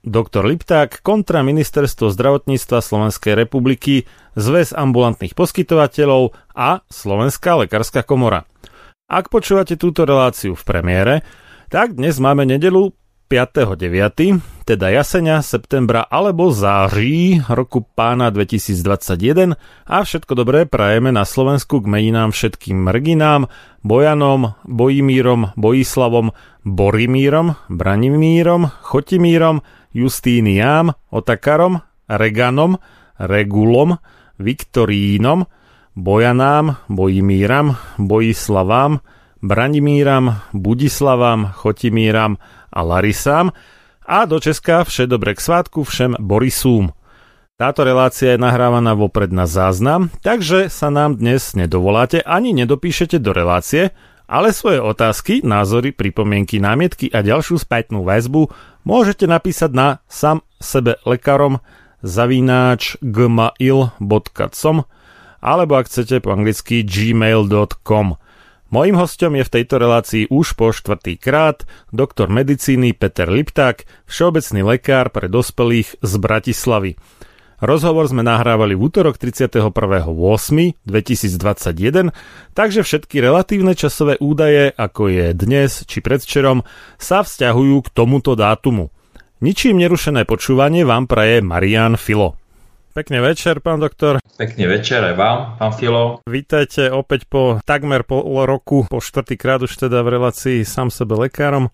Dr. Lipták kontra Ministerstvo zdravotníctva Slovenskej republiky, Zväz ambulantných poskytovateľov a Slovenská lekárska komora. Ak počúvate túto reláciu v premiére, tak dnes máme nedelu 5.9., teda jasenia, septembra alebo září roku pána 2021 a všetko dobré prajeme na Slovensku k meninám všetkým Mrginám, Bojanom, Bojimírom, Bojislavom, Borimírom, Branimírom, Chotimírom, Justíniám, Otakarom, Reganom, Regulom, Viktorínom, Bojanám, Bojimíram, Bojislavám, Branimíram, Budislavám, Chotimíram a Larisám a do Česka vše dobre k svátku všem Borisúm. Táto relácia je nahrávaná vopred na záznam, takže sa nám dnes nedovoláte ani nedopíšete do relácie, ale svoje otázky, názory, pripomienky, námietky a ďalšiu spätnú väzbu môžete napísať na sam sebe lekárom zavináč gmail.com alebo ak chcete po anglicky gmail.com. Mojím hostom je v tejto relácii už po štvrtý krát doktor medicíny Peter Lipták, všeobecný lekár pre dospelých z Bratislavy. Rozhovor sme nahrávali v útorok 31.8.2021, takže všetky relatívne časové údaje, ako je dnes či predvčerom, sa vzťahujú k tomuto dátumu. Ničím nerušené počúvanie vám praje Marian Filo. Pekný večer, pán doktor. Pekný večer aj vám, pán Filo. Vítajte opäť po takmer pol roku, po štvrtýkrát už teda v relácii sám sebe lekárom.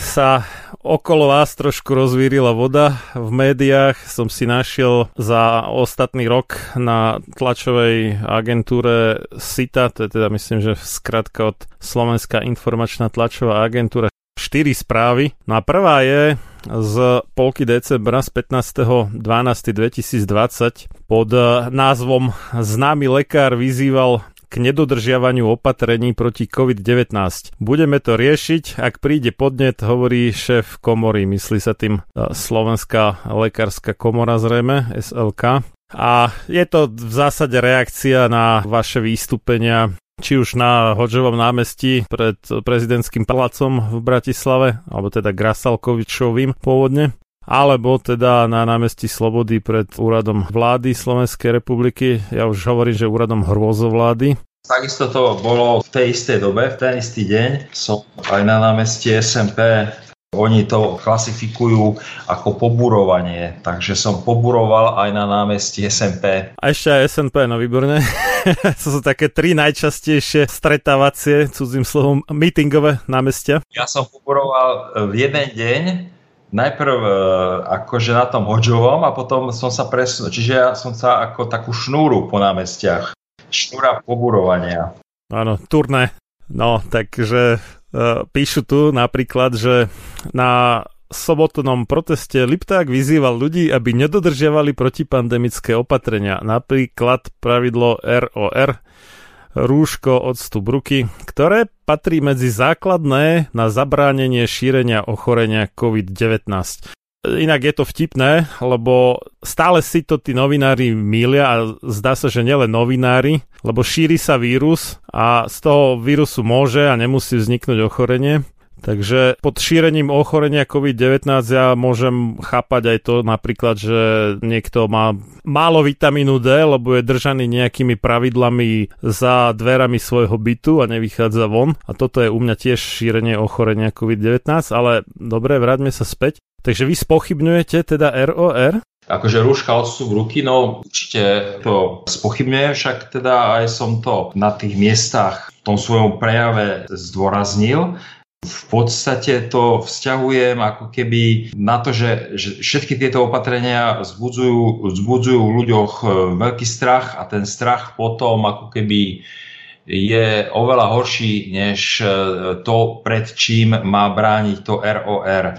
Sa okolo vás trošku rozvírila voda. V médiách som si našiel za ostatný rok na tlačovej agentúre SITA, to je teda myslím, že skratka od Slovenská informačná tlačová agentúra, štyri správy. No a prvá je z polky decembra z 15.12.2020 pod eh, názvom Známy lekár vyzýval k nedodržiavaniu opatrení proti COVID-19. Budeme to riešiť, ak príde podnet, hovorí šéf komory, myslí sa tým eh, Slovenská lekárska komora zrejme, SLK. A je to v zásade reakcia na vaše výstupenia či už na Hoďovom námestí pred prezidentským palácom v Bratislave, alebo teda Grasalkovičovým pôvodne, alebo teda na námestí Slobody pred úradom vlády Slovenskej republiky. Ja už hovorím, že úradom hrôzovlády. Takisto to bolo v tej istej dobe, v ten istý deň. Som aj na námestí SMP oni to klasifikujú ako poburovanie, takže som poburoval aj na námestí SMP. A ešte aj SNP, no výborne. to sú také tri najčastejšie stretávacie, cudzím slovom, meetingové námestia. Ja som poburoval v jeden deň, najprv e, akože na tom Hoďovom a potom som sa presunul, čiže ja som sa ako takú šnúru po námestiach. Šnúra poburovania. Áno, turné. No, takže E, píšu tu napríklad, že na sobotnom proteste Lipták vyzýval ľudí, aby nedodržiavali protipandemické opatrenia, napríklad pravidlo ROR, rúško, odstup ruky, ktoré patrí medzi základné na zabránenie šírenia ochorenia COVID-19. Inak je to vtipné, lebo stále si to tí novinári mília a zdá sa, že nielen novinári, lebo šíri sa vírus a z toho vírusu môže a nemusí vzniknúť ochorenie. Takže pod šírením ochorenia COVID-19 ja môžem chápať aj to napríklad, že niekto má málo vitamínu D, lebo je držaný nejakými pravidlami za dverami svojho bytu a nevychádza von. A toto je u mňa tiež šírenie ochorenia COVID-19, ale dobre, vráťme sa späť. Takže vy spochybňujete teda ROR? Akože rúška odstup ruky, no určite to spochybňujem, však teda aj som to na tých miestach v tom svojom prejave zdôraznil. V podstate to vzťahujem ako keby na to, že, že všetky tieto opatrenia vzbudzujú, vzbudzujú v ľuďoch e, veľký strach a ten strach potom ako keby je oveľa horší než e, to, pred čím má brániť to ROR. E,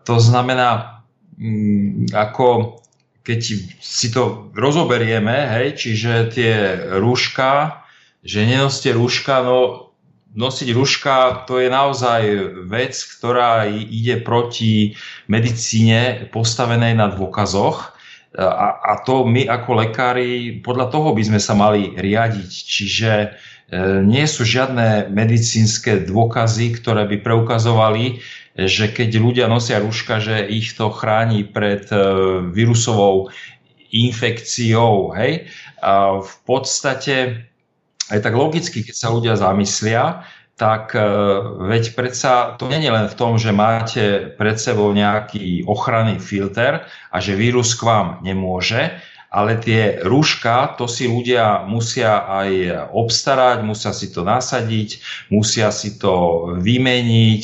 to znamená, mm, ako keď si to rozoberieme, hej, čiže tie rúška, že nenoste rúška, no nosiť ruška to je naozaj vec, ktorá ide proti medicíne postavenej na dôkazoch. A, a to my ako lekári, podľa toho by sme sa mali riadiť. Čiže e, nie sú žiadne medicínske dôkazy, ktoré by preukazovali, že keď ľudia nosia rúška, že ich to chráni pred e, vírusovou infekciou. Hej? A v podstate aj tak logicky, keď sa ľudia zamyslia, tak e, veď predsa to nie je len v tom, že máte pred sebou nejaký ochranný filter a že vírus k vám nemôže, ale tie rúška, to si ľudia musia aj obstarať, musia si to nasadiť, musia si to vymeniť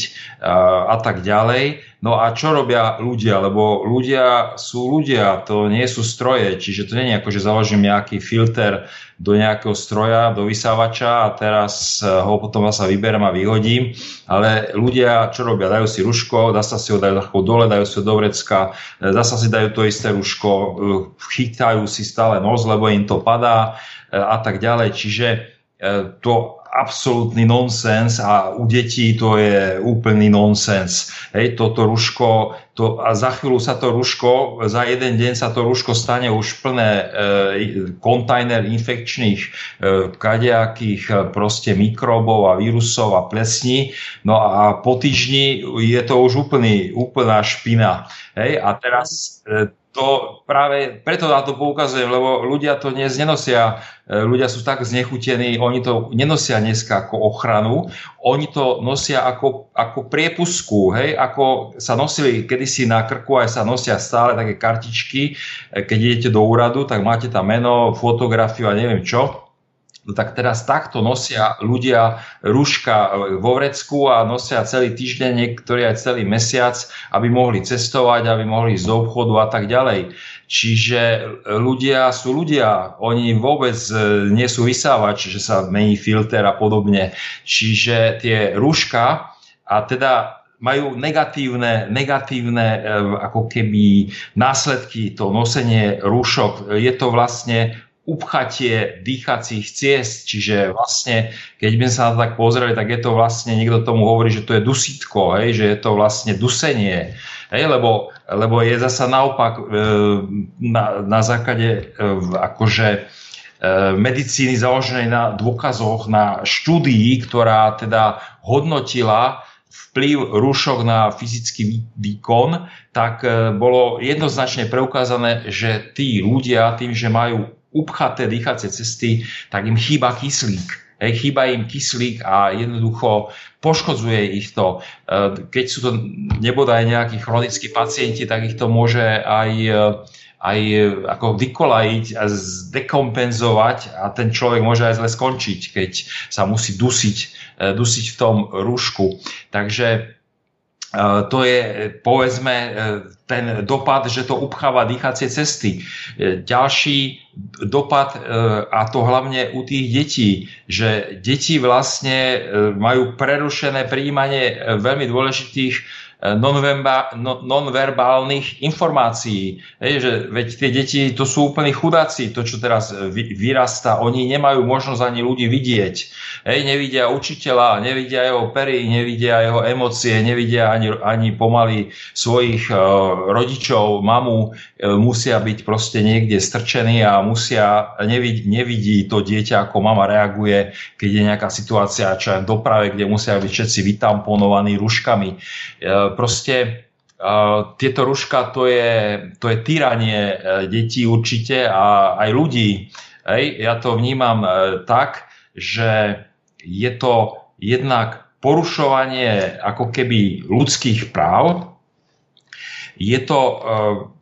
a tak ďalej. No a čo robia ľudia? Lebo ľudia sú ľudia, to nie sú stroje, čiže to nie je ako, že založím nejaký filter do nejakého stroja, do vysávača a teraz eh, ho potom sa vyberem a vyhodím. Ale ľudia čo robia? Dajú si ruško, dá sa si ho dajú dole, dajú si ho do vrecka, dá sa si dajú to isté ruško, eh, chytajú si stále nos, lebo im to padá a tak ďalej. Čiže to absolútny nonsens a u detí to je úplný nonsens. Hej, toto ruško, to, a za chvíľu sa to ruško, za jeden deň sa to ruško stane už plné e, kontajner infekčných e, kadejakých e, proste mikrobov a vírusov a plesní. No a po týždni je to už úplný, úplná špina. Hej, a teraz e, to práve preto na to poukazujem, lebo ľudia to dnes nenosia, e, ľudia sú tak znechutení, oni to nenosia dneska ako ochranu, oni to nosia ako, ako priepusku, hej, ako sa nosili kedysi na krku, aj sa nosia stále také kartičky, e, keď idete do úradu, tak máte tam meno, fotografiu a neviem čo, No tak teraz takto nosia ľudia rúška vo vrecku a nosia celý týždeň, niektorí aj celý mesiac, aby mohli cestovať, aby mohli ísť do obchodu a tak ďalej. Čiže ľudia sú ľudia, oni vôbec e, nie sú vysávači, že sa mení filter a podobne. Čiže tie rúška a teda majú negatívne, negatívne e, ako keby následky to nosenie rúšok. Je to vlastne upchatie dýchacích ciest, čiže vlastne, keď by sa na to tak pozreli, tak je to vlastne, niekto tomu hovorí, že to je dusítko, hej, že je to vlastne dusenie. Hej, lebo, lebo je zasa naopak na, na základe akože medicíny založenej na dôkazoch, na štúdii, ktorá teda hodnotila vplyv rúšok na fyzický výkon, tak bolo jednoznačne preukázané, že tí ľudia tým, že majú upchaté dýchacie cesty, tak im chýba kyslík Hej, chýba im kyslík a jednoducho poškodzuje ich to. E, keď sú to nebodaj nejakí chronickí pacienti, tak ich to môže aj, e, aj ako vykolajiť a zdekompenzovať a ten človek môže aj zle skončiť, keď sa musí dusiť, e, dusiť v tom rúšku. Takže to je povedzme ten dopad, že to upcháva dýchacie cesty. Ďalší dopad, a to hlavne u tých detí, že deti vlastne majú prerušené príjmanie veľmi dôležitých nonverbálnych informácií. Hej, že veď tie deti to sú úplní chudáci, to čo teraz vyrastá, oni nemajú možnosť ani ľudí vidieť. Hej, nevidia učiteľa, nevidia jeho pery, nevidia jeho emócie, nevidia ani, ani pomaly svojich uh, rodičov, mamu, uh, musia byť proste niekde strčení a musia, nevidí, nevidí to dieťa, ako mama reaguje, keď je nejaká situácia, čo aj v doprave, kde musia byť všetci vytamponovaní ruškami. Uh, proste uh, tieto ruška to je, to je týranie detí určite a aj ľudí. Hej, ja to vnímam tak, že je to jednak porušovanie ako keby ľudských práv, je to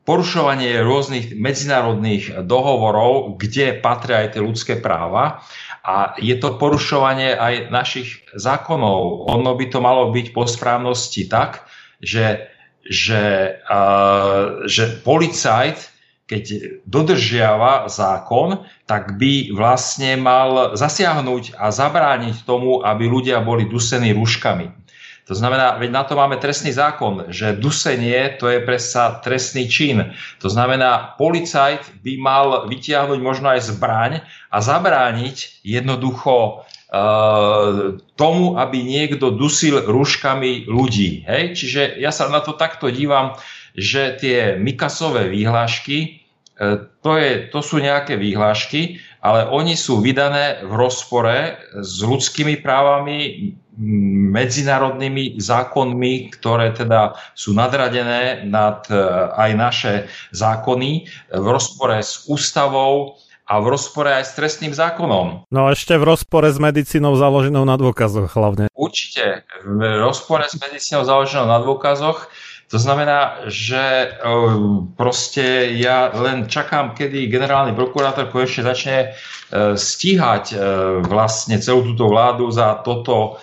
porušovanie rôznych medzinárodných dohovorov, kde patria aj tie ľudské práva a je to porušovanie aj našich zákonov. Ono by to malo byť po správnosti tak, že, že, uh, že policajt, keď dodržiava zákon, tak by vlastne mal zasiahnuť a zabrániť tomu, aby ľudia boli dusení rúškami. To znamená, veď na to máme trestný zákon, že dusenie to je presa trestný čin. To znamená, policajt by mal vytiahnuť možno aj zbraň a zabrániť jednoducho tomu, aby niekto dusil rúškami ľudí. Hej? Čiže ja sa na to takto dívam, že tie Mikasové výhlášky, eh, to, je, to sú nejaké výhlášky, ale oni sú vydané v rozpore s ľudskými právami, medzinárodnými zákonmi, ktoré teda sú nadradené nad eh, aj naše zákony, v rozpore s ústavou, a v rozpore aj s trestným zákonom. No a ešte v rozpore s medicínou založenou na dôkazoch hlavne. Určite, v rozpore s medicínou založenou na dôkazoch. To znamená, že e, proste ja len čakám, kedy generálny prokurátor konečne začne e, stíhať e, vlastne celú túto vládu za toto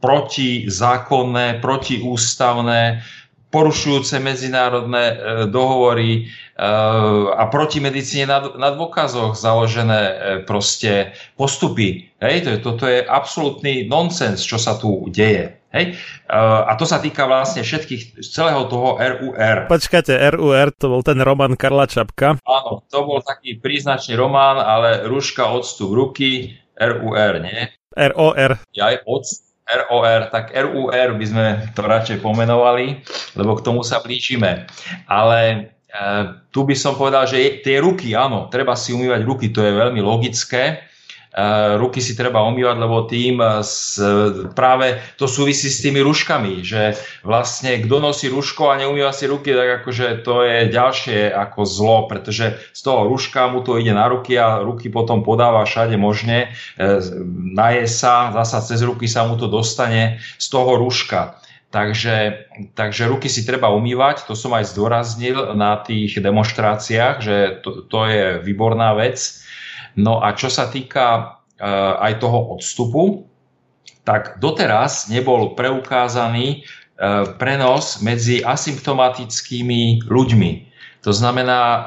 protizákonné, protiústavné, porušujúce medzinárodné dohovory, a proti medicíne na, na dôkazoch založené e, proste postupy. Hej, to, toto je absolútny nonsens, čo sa tu deje. Hej? A to sa týka vlastne všetkých, celého toho RUR. Počkajte, RUR to bol ten román Karla Čapka. Áno, to bol taký príznačný román, ale Ruška odstup ruky, RUR, nie? ROR. Aj odstup ROR, tak RUR by sme to radšej pomenovali, lebo k tomu sa blížime. Ale Eh, tu by som povedal, že tie ruky, áno, treba si umývať ruky, to je veľmi logické. Eh, ruky si treba umývať, lebo tým eh, práve to súvisí s tými ruškami, že vlastne kto nosí ruško a neumýva si ruky, tak akože to je ďalšie ako zlo, pretože z toho ruška mu to ide na ruky a ruky potom podáva všade možne, naje sa, zasa cez ruky sa mu to dostane z toho ruška. Takže, takže ruky si treba umývať, to som aj zdôraznil na tých demonstráciách, že to, to je výborná vec. No a čo sa týka uh, aj toho odstupu, tak doteraz nebol preukázaný uh, prenos medzi asymptomatickými ľuďmi. To znamená, uh,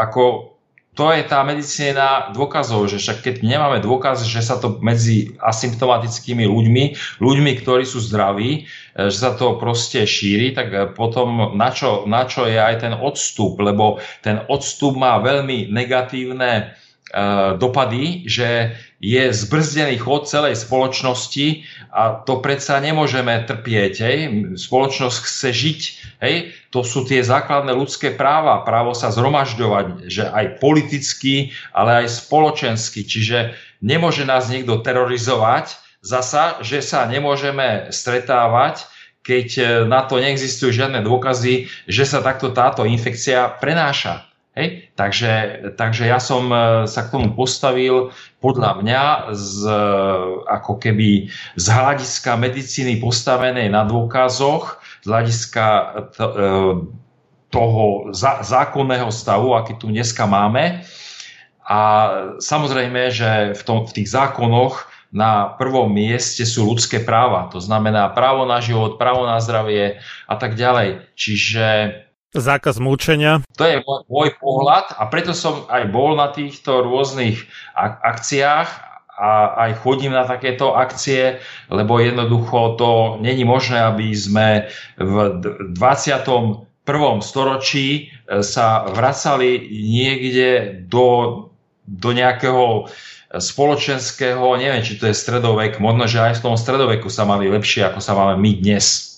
ako to je tá medicína dôkazov, že však keď nemáme dôkaz, že sa to medzi asymptomatickými ľuďmi, ľuďmi, ktorí sú zdraví, e, že sa to proste šíri, tak e, potom na čo, na čo je aj ten odstup, lebo ten odstup má veľmi negatívne uh, dopady, že je zbrzdený chod celej spoločnosti a to predsa nemôžeme trpieť. Hej. Spoločnosť chce žiť. Hej. To sú tie základné ľudské práva. Právo sa zhromažďovať, že aj politicky, ale aj spoločensky. Čiže nemôže nás niekto terorizovať. Zasa, že sa nemôžeme stretávať, keď na to neexistujú žiadne dôkazy, že sa takto táto infekcia prenáša. Hej? Takže, takže ja som e, sa k tomu postavil podľa mňa z, e, ako keby z hľadiska medicíny postavenej na dôkazoch, z hľadiska t, e, toho zákonného stavu, aký tu dneska máme. A samozrejme, že v, tom, v tých zákonoch na prvom mieste sú ľudské práva. To znamená právo na život, právo na zdravie a tak ďalej. Čiže Zákaz múčenia. To je môj, pohľad a preto som aj bol na týchto rôznych akciách a aj chodím na takéto akcie, lebo jednoducho to není možné, aby sme v 21. storočí e, sa vracali niekde do, do nejakého spoločenského, neviem, či to je stredovek, možno, že aj v tom stredoveku sa mali lepšie, ako sa máme my dnes.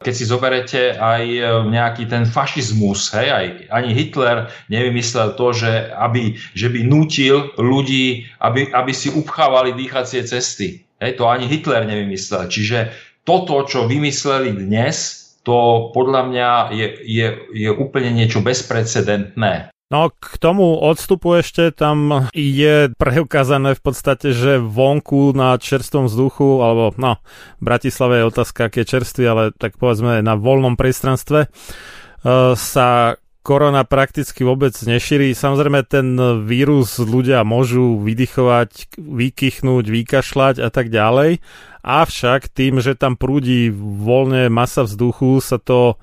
Keď si zoberete aj e, nejaký ten fašizmus, hej, aj, ani Hitler nevymyslel to, že, aby, že by nutil ľudí, aby, aby si upchávali dýchacie cesty. Hej, to ani Hitler nevymyslel. Čiže toto, čo vymysleli dnes, to podľa mňa je, je, je úplne niečo bezprecedentné. No k tomu odstupu ešte tam je preukázané v podstate, že vonku na čerstvom vzduchu, alebo no, v Bratislave je otázka, aké čerstvý, ale tak povedzme na voľnom priestranstve uh, sa korona prakticky vôbec nešíri. Samozrejme ten vírus ľudia môžu vydychovať, vykychnúť, vykašľať a tak ďalej. Avšak tým, že tam prúdi voľne masa vzduchu, sa to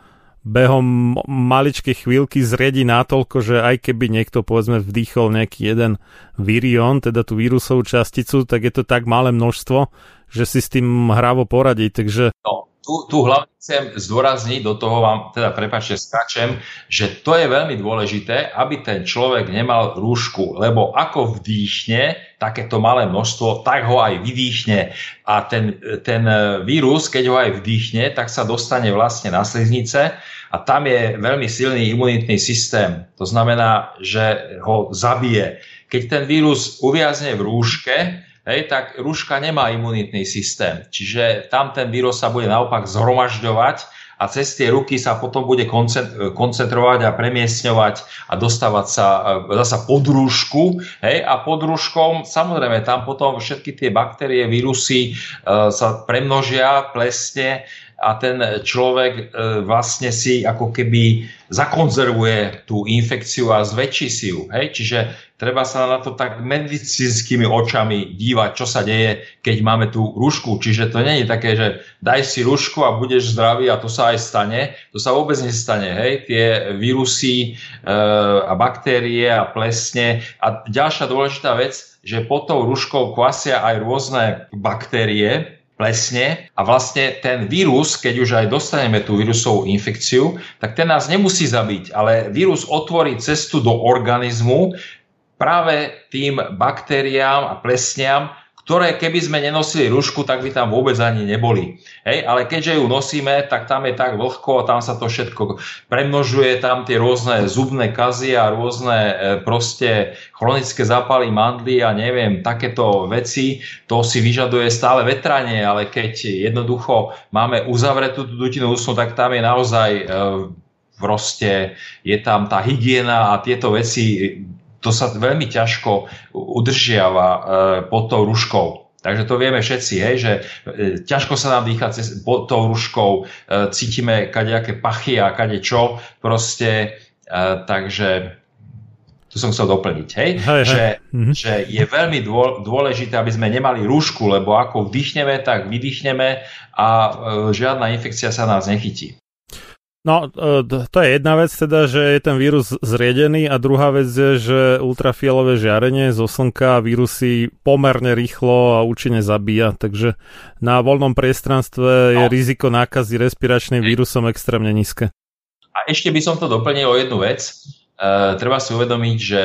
behom maličkej chvíľky zriedi natoľko, že aj keby niekto povedzme vdýchol nejaký jeden virion, teda tú vírusovú časticu, tak je to tak malé množstvo, že si s tým hravo poradí. Takže... No, tu, tu hlavne chcem zdôrazniť, do toho vám teda prepačte skačem, že to je veľmi dôležité, aby ten človek nemal rúšku, lebo ako vdýchne takéto malé množstvo, tak ho aj vydýchne. A ten, ten vírus, keď ho aj vdýchne, tak sa dostane vlastne na sliznice a tam je veľmi silný imunitný systém. To znamená, že ho zabije. Keď ten vírus uviazne v rúške, hej, tak rúška nemá imunitný systém. Čiže tam ten vírus sa bude naopak zhromažďovať a cez tie ruky sa potom bude koncentrovať a premiesňovať a dostávať sa e, zasa pod rúšku. Hej, a pod rúškom, samozrejme, tam potom všetky tie baktérie, vírusy e, sa premnožia, plesne a ten človek e, vlastne si ako keby zakonzervuje tú infekciu a zväčší si ju. Hej? Čiže treba sa na to tak medicínskymi očami dívať, čo sa deje, keď máme tú rúšku. Čiže to nie je také, že daj si rúšku a budeš zdravý a to sa aj stane. To sa vôbec nestane. Hej? Tie vírusy e, a baktérie a plesne. A ďalšia dôležitá vec, že pod tou rúškou kvasia aj rôzne baktérie, plesne a vlastne ten vírus, keď už aj dostaneme tú vírusovú infekciu, tak ten nás nemusí zabiť, ale vírus otvorí cestu do organizmu práve tým baktériám a plesniam, ktoré keby sme nenosili rušku, tak by tam vôbec ani neboli. Hej, ale keďže ju nosíme, tak tam je tak vlhko, tam sa to všetko premnožuje, tam tie rôzne zubné kazy a rôzne e, proste chronické zápaly mandly a neviem, takéto veci, to si vyžaduje stále vetranie, ale keď jednoducho máme uzavretú tú dutinu ústnu, tak tam je naozaj e, proste, je tam tá hygiena a tieto veci to sa veľmi ťažko udržiava e, pod tou ruškou. Takže to vieme všetci, hej, že e, ťažko sa nám dýcha cez, pod tou ruškou, e, cítime kadejaké pachy a kade čo, proste, takže to som chcel doplniť, hej, hej, že, hej. Mhm. že je veľmi dôležité, aby sme nemali rúšku, lebo ako vdychneme, tak vydýchneme a žiadna infekcia sa nás nechytí. No, e, to je jedna vec teda, že je ten vírus zriedený a druhá vec je, že ultrafialové žiarenie zo slnka vírusy pomerne rýchlo a účinne zabíja, takže na voľnom priestranstve je no. riziko nákazy respiračným vírusom extrémne nízke. A ešte by som to doplnil o jednu vec, treba si uvedomiť, že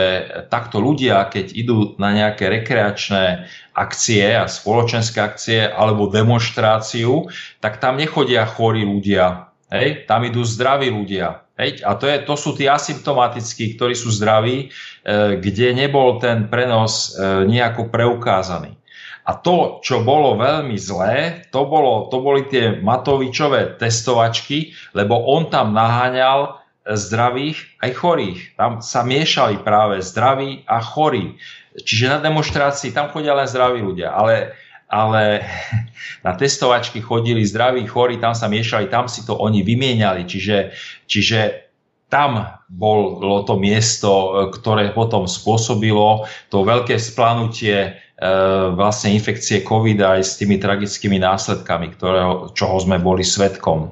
takto ľudia, keď idú na nejaké rekreačné akcie a spoločenské akcie alebo demonstráciu, tak tam nechodia chorí ľudia. Hej? Tam idú zdraví ľudia. Hej? A to, je, to sú tí asymptomatickí, ktorí sú zdraví, e, kde nebol ten prenos e, nejako preukázaný. A to, čo bolo veľmi zlé, to, bolo, to boli tie Matovičové testovačky, lebo on tam naháňal zdravých aj chorých. Tam sa miešali práve zdraví a chorí. Čiže na demonstrácii tam chodia len zdraví ľudia, ale, ale na testovačky chodili zdraví, chorí, tam sa miešali, tam si to oni vymieniali. Čiže, čiže tam bolo to miesto, ktoré potom spôsobilo to veľké splanutie E, vlastne infekcie COVID aj s tými tragickými následkami, ktorého, čoho sme boli svetkom.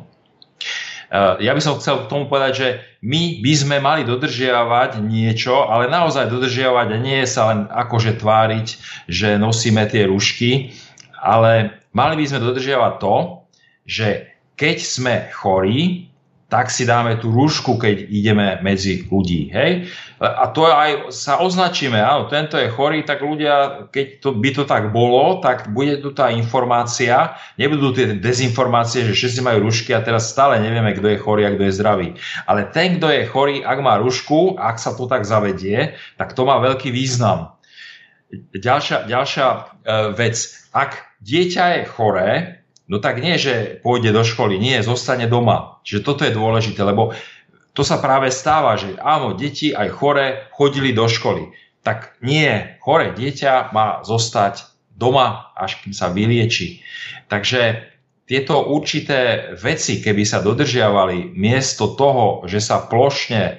E, ja by som chcel k tomu povedať, že my by sme mali dodržiavať niečo, ale naozaj dodržiavať a nie sa len akože tváriť, že nosíme tie rušky, ale mali by sme dodržiavať to, že keď sme chorí, tak si dáme tú rúšku, keď ideme medzi ľudí. Hej? A to aj sa označíme, áno, tento je chorý, tak ľudia, keď to, by to tak bolo, tak bude tu tá informácia, nebudú tie dezinformácie, že všetci majú rúšky a teraz stále nevieme, kto je chorý a kto je zdravý. Ale ten, kto je chorý, ak má rúšku, ak sa to tak zavedie, tak to má veľký význam. Ďalšia, ďalšia e, vec, ak dieťa je choré, no tak nie, že pôjde do školy, nie, zostane doma. Čiže toto je dôležité, lebo to sa práve stáva, že áno, deti aj chore chodili do školy. Tak nie, chore dieťa má zostať doma, až kým sa vylieči. Takže tieto určité veci, keby sa dodržiavali miesto toho, že sa plošne e,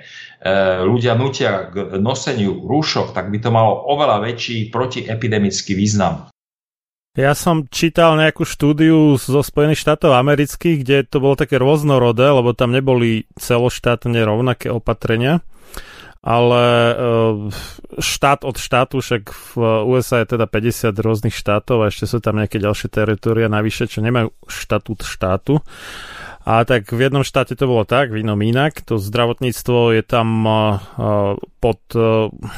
ľudia nutia k noseniu rúšok, tak by to malo oveľa väčší protiepidemický význam. Ja som čítal nejakú štúdiu zo Spojených štátov amerických, kde to bolo také rôznorodé, lebo tam neboli celoštátne rovnaké opatrenia, ale e, štát od štátu, však v USA je teda 50 rôznych štátov a ešte sú tam nejaké ďalšie teritoria navyše, čo nemajú štatút štátu. A tak v jednom štáte to bolo tak, v inom inak. To zdravotníctvo je tam pod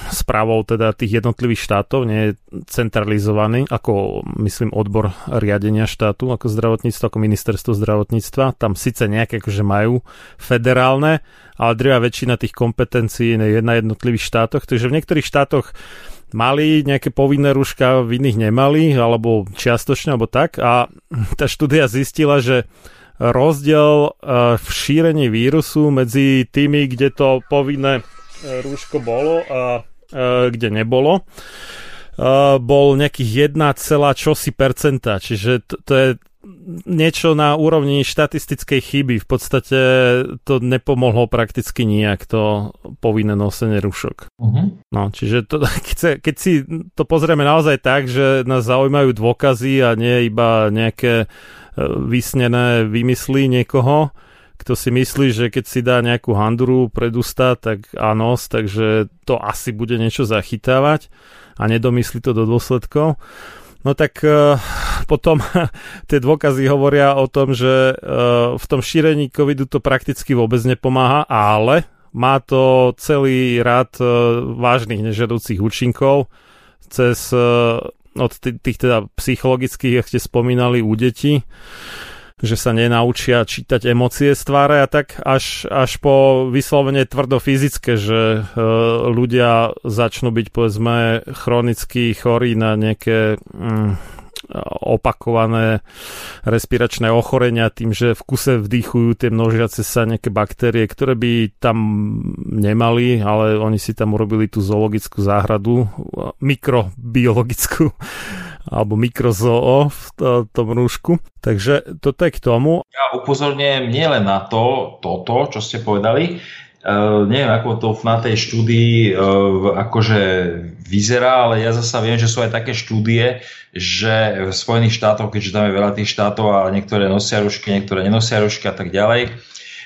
správou teda tých jednotlivých štátov, nie je centralizovaný, ako myslím odbor riadenia štátu, ako zdravotníctvo, ako ministerstvo zdravotníctva. Tam síce nejaké akože majú federálne, ale drvá väčšina tých kompetencií je na jednotlivých štátoch, takže v niektorých štátoch mali nejaké povinné rúška, v iných nemali, alebo čiastočne, alebo tak. A tá štúdia zistila, že rozdiel eh, v šírení vírusu medzi tými, kde to povinné eh, rúško bolo a eh, kde nebolo, bol nejakých 1, čosi percenta, čiže to, to je niečo na úrovni štatistickej chyby. V podstate to nepomohlo prakticky nijak to povinné nosenie rušok. Uh-huh. No, čiže to, keď, keď si to pozrieme naozaj tak, že nás zaujímajú dôkazy a nie iba nejaké uh, vysnené vymyslí niekoho, kto si myslí, že keď si dá nejakú handuru pred ústa, tak áno, takže to asi bude niečo zachytávať a nedomyslí to do dôsledkov. No tak uh, potom tie dôkazy hovoria o tom, že uh, v tom šírení covidu to prakticky vôbec nepomáha, ale má to celý rad uh, vážnych nežiaducich účinkov cez od tých, teda psychologických, jak ste spomínali, u detí, že sa nenaučia čítať emócie z tváre a tak až, až po vyslovene tvrdo fyzické, že e, ľudia začnú byť povedzme chronicky chorí na nejaké mm, opakované respiračné ochorenia tým, že v kuse vdýchujú tie množiace sa nejaké baktérie, ktoré by tam nemali, ale oni si tam urobili tú zoologickú záhradu, mikrobiologickú alebo mikrozoo v tom rúšku. Takže toto je k tomu. Ja upozorňujem nielen na to, toto, čo ste povedali, Uh, neviem, ako to na tej štúdii uh, akože vyzerá, ale ja zasa viem, že sú aj také štúdie, že v Spojených štátoch, keďže tam je veľa tých štátov a niektoré nosia rušky, niektoré nenosia rušky a tak ďalej,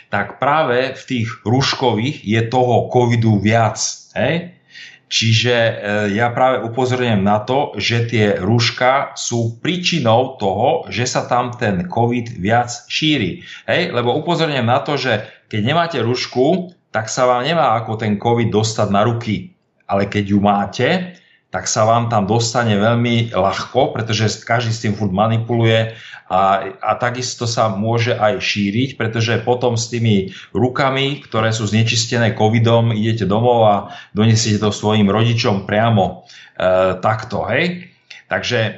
tak práve v tých ruškových je toho covidu viac. Hej? Čiže uh, ja práve upozorňujem na to, že tie rúška sú príčinou toho, že sa tam ten COVID viac šíri. Hej? Lebo upozorňujem na to, že keď nemáte rúšku, tak sa vám nemá ako ten COVID dostať na ruky. Ale keď ju máte, tak sa vám tam dostane veľmi ľahko, pretože každý s tým furt manipuluje a, a takisto sa môže aj šíriť, pretože potom s tými rukami, ktoré sú znečistené covidom, idete domov a donesiete to svojim rodičom priamo e, takto, hej. Takže e,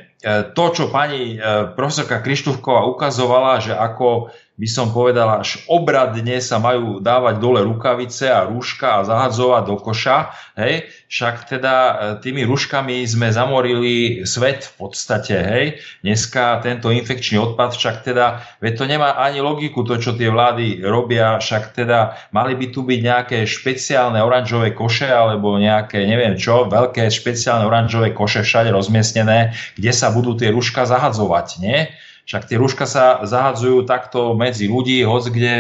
to, čo pani e, profesorka Krištúvková ukazovala, že ako by som povedal, až obradne sa majú dávať dole rukavice a rúška a zahadzovať do koša. Hej? Však teda e, tými rúškami sme zamorili svet v podstate. Hej? Dneska tento infekčný odpad však teda, veď to nemá ani logiku to, čo tie vlády robia, však teda mali by tu byť nejaké špeciálne oranžové koše alebo nejaké, neviem čo, veľké špeciálne oranžové koše všade rozmiestnené, kde sa budú tie rúška zahadzovať, nie? Však tie rúška sa zahadzujú takto medzi ľudí, hoď kde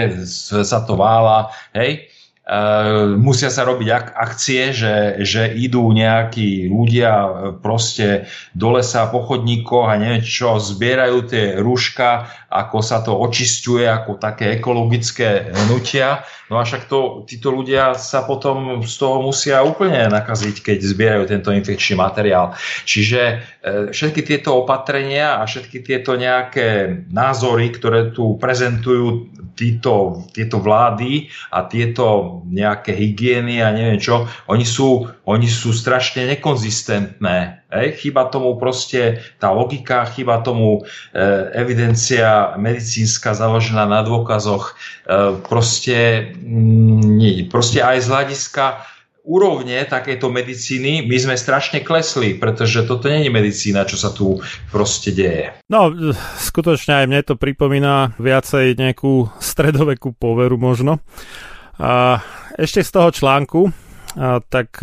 sa to vála, hej. Uh, musia sa robiť ak- akcie, že, že idú nejakí ľudia e, proste do lesa po chodníkoch a neviem čo, zbierajú tie rúška, ako sa to očisťuje, ako také ekologické hnutia. No a však to, títo ľudia sa potom z toho musia úplne nakaziť, keď zbierajú tento infekčný materiál. Čiže e, všetky tieto opatrenia a všetky tieto nejaké názory, ktoré tu prezentujú títo, tieto vlády a tieto nejaké hygieny a neviem čo, oni sú, oni sú strašne nekonzistentné. Hej? Chyba tomu proste tá logika, chyba tomu e, evidencia medicínska založená na dôkazoch. E, proste, mm, nie, proste aj z hľadiska úrovne takejto medicíny my sme strašne klesli, pretože toto není medicína, čo sa tu proste deje. No, skutočne aj mne to pripomína viacej nejakú stredovekú poveru možno. A ešte z toho článku, a tak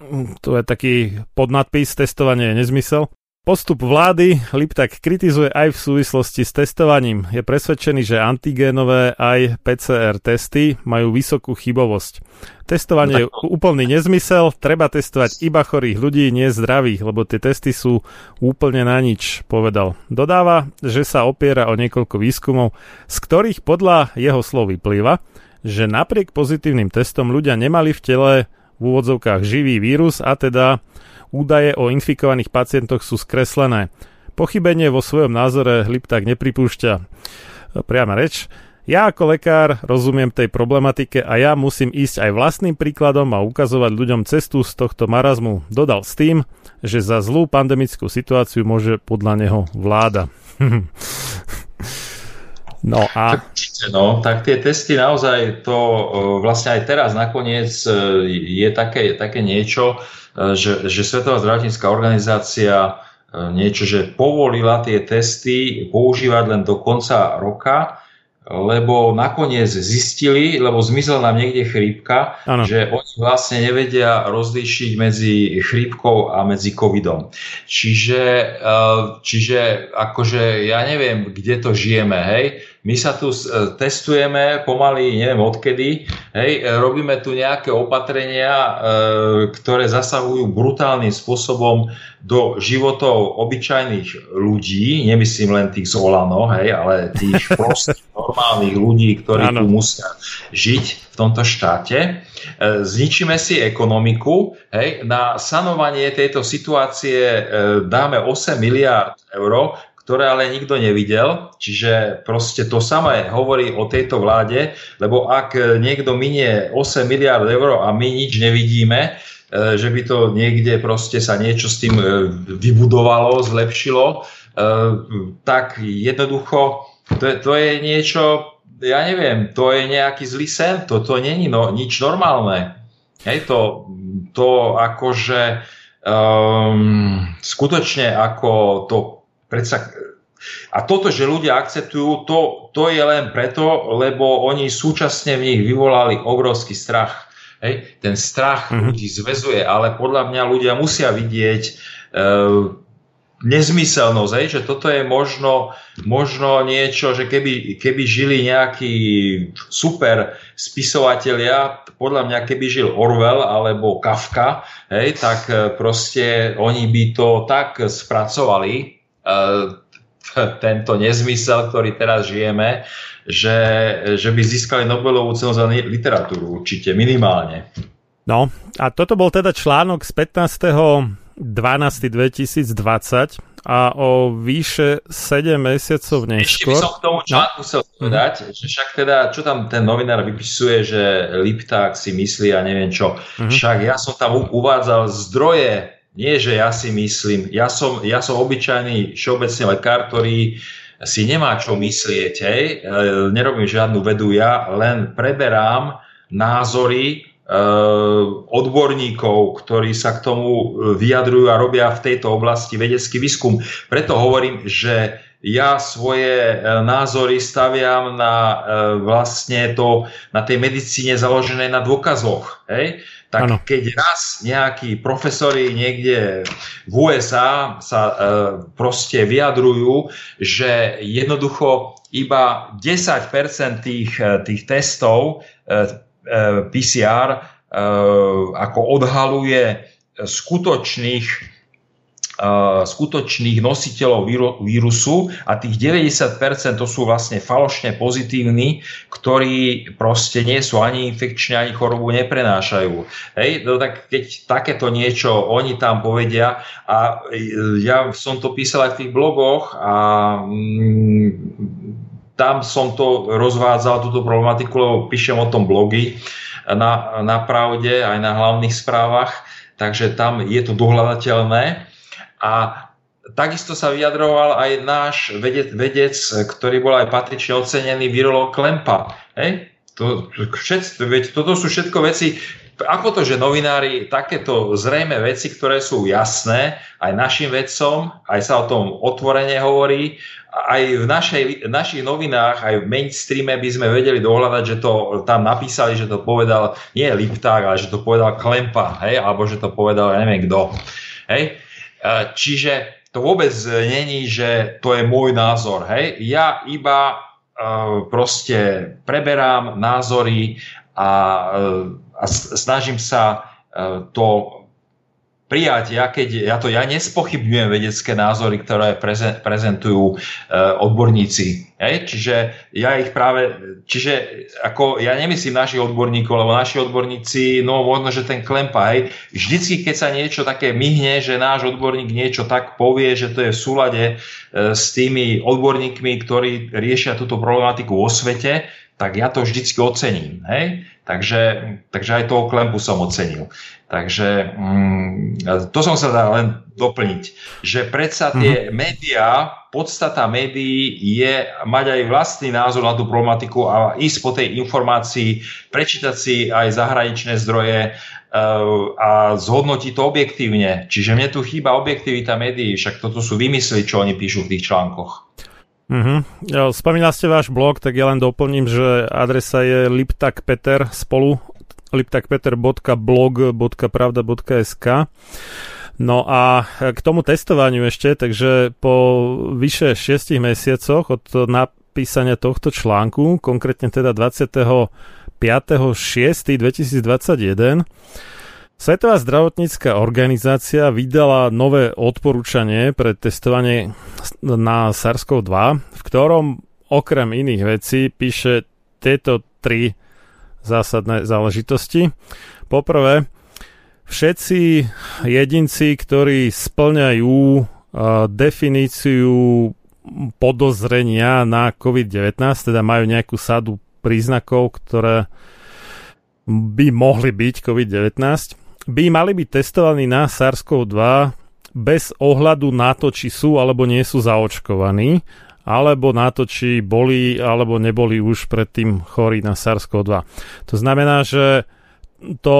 e, to je taký podnadpis, testovanie je nezmysel. Postup vlády Liptak kritizuje aj v súvislosti s testovaním. Je presvedčený, že antigénové aj PCR testy majú vysokú chybovosť. Testovanie je úplný nezmysel, treba testovať iba chorých ľudí, nie zdravých, lebo tie testy sú úplne na nič, povedal. Dodáva, že sa opiera o niekoľko výskumov, z ktorých podľa jeho slov vyplýva, že napriek pozitívnym testom ľudia nemali v tele v úvodzovkách živý vírus a teda údaje o infikovaných pacientoch sú skreslené. Pochybenie vo svojom názore Lipták nepripúšťa. Priama reč. Ja ako lekár rozumiem tej problematike a ja musím ísť aj vlastným príkladom a ukazovať ľuďom cestu z tohto marazmu. Dodal s tým, že za zlú pandemickú situáciu môže podľa neho vláda. no a... No, tak tie testy naozaj to vlastne aj teraz nakoniec e, je také, také niečo, že, že Svetová zdravotnícká organizácia e, niečo, že povolila tie testy používať len do konca roka, lebo nakoniec zistili, lebo zmizla nám niekde chrípka, ano. že oni vlastne nevedia rozlíšiť medzi chrípkou a medzi covidom. Čiže, e, čiže akože ja neviem, kde to žijeme, hej, my sa tu e, testujeme pomaly, neviem odkedy, hej, e, robíme tu nejaké opatrenia, e, ktoré zasahujú brutálnym spôsobom do životov obyčajných ľudí, nemyslím len tých z Olano, hej, ale tých prostých normálnych ľudí, ktorí ano. tu musia žiť v tomto štáte. Zničíme si ekonomiku, hej, na sanovanie tejto situácie dáme 8 miliard eur, ktoré ale nikto nevidel. Čiže proste to samé hovorí o tejto vláde, lebo ak niekto minie 8 miliard eur a my nič nevidíme, e, že by to niekde proste sa niečo s tým e, vybudovalo, zlepšilo, e, tak jednoducho to je, to je niečo, ja neviem, to je nejaký zlý sen, to, to není no, nič normálne. Hej, to, to akože um, skutočne ako to predsa a toto, že ľudia akceptujú, to, to je len preto, lebo oni súčasne v nich vyvolali obrovský strach. Hej? Ten strach mm-hmm. ľudí zväzuje, ale podľa mňa ľudia musia vidieť e, nezmyselnosť, hej? že toto je možno, možno niečo, že keby, keby žili nejakí super spisovatelia, podľa mňa keby žil Orwell alebo Kafka, hej, tak e, proste oni by to tak spracovali, tento nezmysel, ktorý teraz žijeme, že, že by získali Nobelovú cenu za literatúru určite, minimálne. No a toto bol teda článok z 15. 12. 2020 a o výše 7 mesiacov neskôr. Ešte by som k tomu článku chcel no. povedať, mm. že však teda, čo tam ten novinár vypisuje, že Lipták si myslí a neviem čo. Mm. Však ja som tam uvádzal zdroje, nie že ja si myslím, ja som, ja som obyčajný všeobecný lekár, ktorý si nemá čo myslieť, hej. E, nerobím žiadnu vedu, ja len preberám názory Eh, odborníkov, ktorí sa k tomu eh, vyjadrujú a robia v tejto oblasti vedecký výskum. Preto hovorím, že ja svoje názory staviam na vlastne to, na tej medicíne založené na dôkazoch. Hej? Tak ano. keď raz nejakí profesori niekde v USA sa e, proste vyjadrujú, že jednoducho iba 10% tých, tých testov e, E, PCR e, ako odhaluje skutočných e, skutočných nositeľov vírusu a tých 90% to sú vlastne falošne pozitívni, ktorí proste nie sú ani infekčne, ani chorobu neprenášajú. Hej, no tak keď takéto niečo oni tam povedia a ja som to písal aj v tých blogoch a mm, tam som to rozvádzal, túto problematiku, lebo píšem o tom blogy na, na pravde, aj na hlavných správach, takže tam je to dohľadateľné. A takisto sa vyjadroval aj náš vedec, vedec ktorý bol aj patrične ocenený, virolog Klempa. Hej? To, všetci, veď toto sú všetko veci, ako to, že novinári takéto zrejme veci, ktoré sú jasné aj našim vedcom, aj sa o tom otvorene hovorí, aj v našej, našich novinách, aj v mainstreame by sme vedeli dohľadať, že to tam napísali, že to povedal nie Lipták, ale že to povedal Klempa, hej, alebo že to povedal ja neviem kto. Hej. E, čiže to vôbec není, že to je môj názor. Hej. Ja iba uh, proste preberám názory a, uh, a snažím sa to prijať, ja, keď, ja to ja nespochybňujem vedecké názory, ktoré prezentujú e, odborníci. Hej? Čiže ja ich práve, čiže ako ja nemyslím našich odborníkov, lebo naši odborníci, no možno, že ten klempa, hej, vždycky, keď sa niečo také myhne, že náš odborník niečo tak povie, že to je v súlade e, s tými odborníkmi, ktorí riešia túto problematiku vo svete, tak ja to vždycky ocením. Hej? Takže, takže aj toho klempu som ocenil. Takže mm, to som sa dal len doplniť, že predsa tie mm-hmm. médiá, podstata médií je mať aj vlastný názor na tú problematiku a ísť po tej informácii, prečítať si aj zahraničné zdroje uh, a zhodnotiť to objektívne. Čiže mne tu chýba objektivita médií, však toto sú vymysly, čo oni píšu v tých článkoch. Mm-hmm. Spomínal ste váš blog, tak ja len doplním, že adresa je liptakpeter spolu liptakpeter.blog.pravda.sk No a k tomu testovaniu ešte, takže po vyše 6 mesiacoch od napísania tohto článku, konkrétne teda 25.6.2021, Svetová zdravotnícká organizácia vydala nové odporúčanie pre testovanie na SARS-CoV-2, v ktorom okrem iných vecí píše tieto tri zásadné záležitosti. Poprvé, všetci jedinci, ktorí splňajú uh, definíciu podozrenia na COVID-19, teda majú nejakú sadu príznakov, ktoré by mohli byť COVID-19, by mali byť testovaní na SARS-CoV-2 bez ohľadu na to, či sú alebo nie sú zaočkovaní, alebo na to, či boli alebo neboli už predtým chorí na SARS-CoV-2. To znamená, že to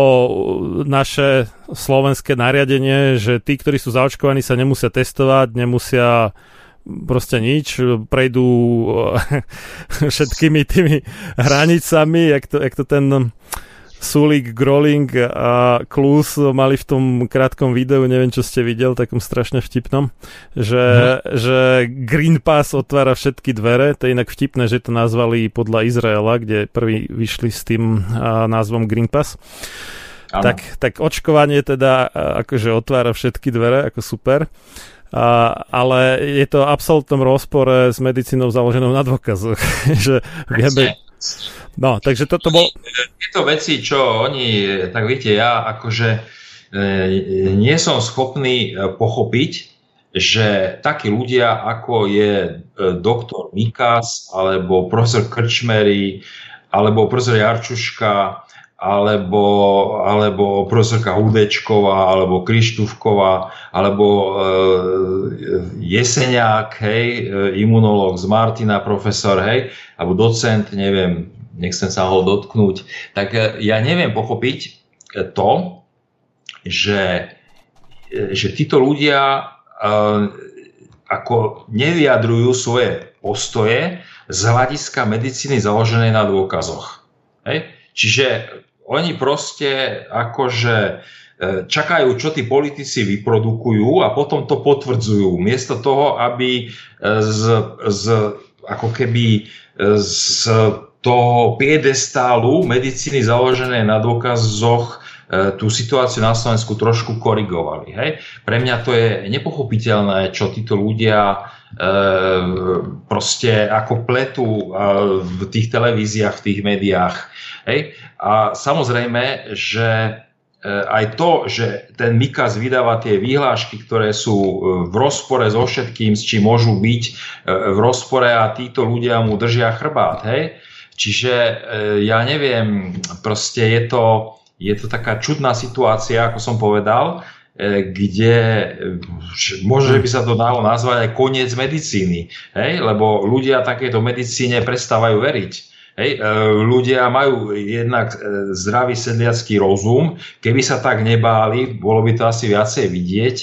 naše slovenské nariadenie, že tí, ktorí sú zaočkovaní, sa nemusia testovať, nemusia proste nič, prejdú všetkými tými hranicami, jak to, jak to ten Sulik, Groling a Klus mali v tom krátkom videu, neviem čo ste videl, takom strašne vtipnom, že, mm. že Green Pass otvára všetky dvere, to je inak vtipné, že to nazvali podľa Izraela, kde prvý vyšli s tým názvom Green Pass. Tak, tak očkovanie teda akože otvára všetky dvere, ako super. A, ale je to absolútnom rozpore s medicínou založenou na dôkazoch. že vieme... No, takže toto bol... Tieto veci, čo oni, tak viete, ja akože e, nie som schopný e, pochopiť, že takí ľudia, ako je e, doktor Mikas, alebo profesor Krčmery, alebo profesor Jarčuška, alebo, alebo profesorka Hudečková, alebo Krištúvková, alebo e, Jeseniak, hej, e, imunológ z Martina, profesor, hej, alebo docent, neviem, nechcem sa ho dotknúť, tak e, ja neviem pochopiť e, to, že, že títo ľudia ako nevyjadrujú svoje postoje z hľadiska medicíny založenej na dôkazoch. Hej? Čiže oni proste akože e, čakajú, čo tí politici vyprodukujú a potom to potvrdzujú. Miesto toho, aby e, z, z, ako keby e, z toho piedestálu medicíny založené na dôkazoch tú situáciu na Slovensku trošku korigovali. Hej? Pre mňa to je nepochopiteľné, čo títo ľudia proste ako pletu e, v tých televíziách, v tých médiách. Hej? A samozrejme, že aj to, že ten Mikas vydáva tie výhlášky, ktoré sú v rozpore so všetkým, s čím môžu byť v rozpore a títo ľudia mu držia chrbát. Hej? Čiže ja neviem, proste je to, je to taká čudná situácia, ako som povedal, kde možno, že by sa to dalo nazvať aj koniec medicíny, hej? lebo ľudia takéto medicíne prestávajú veriť. Hej, e, ľudia majú jednak e, zdravý sedliacký rozum, keby sa tak nebáli, bolo by to asi viacej vidieť,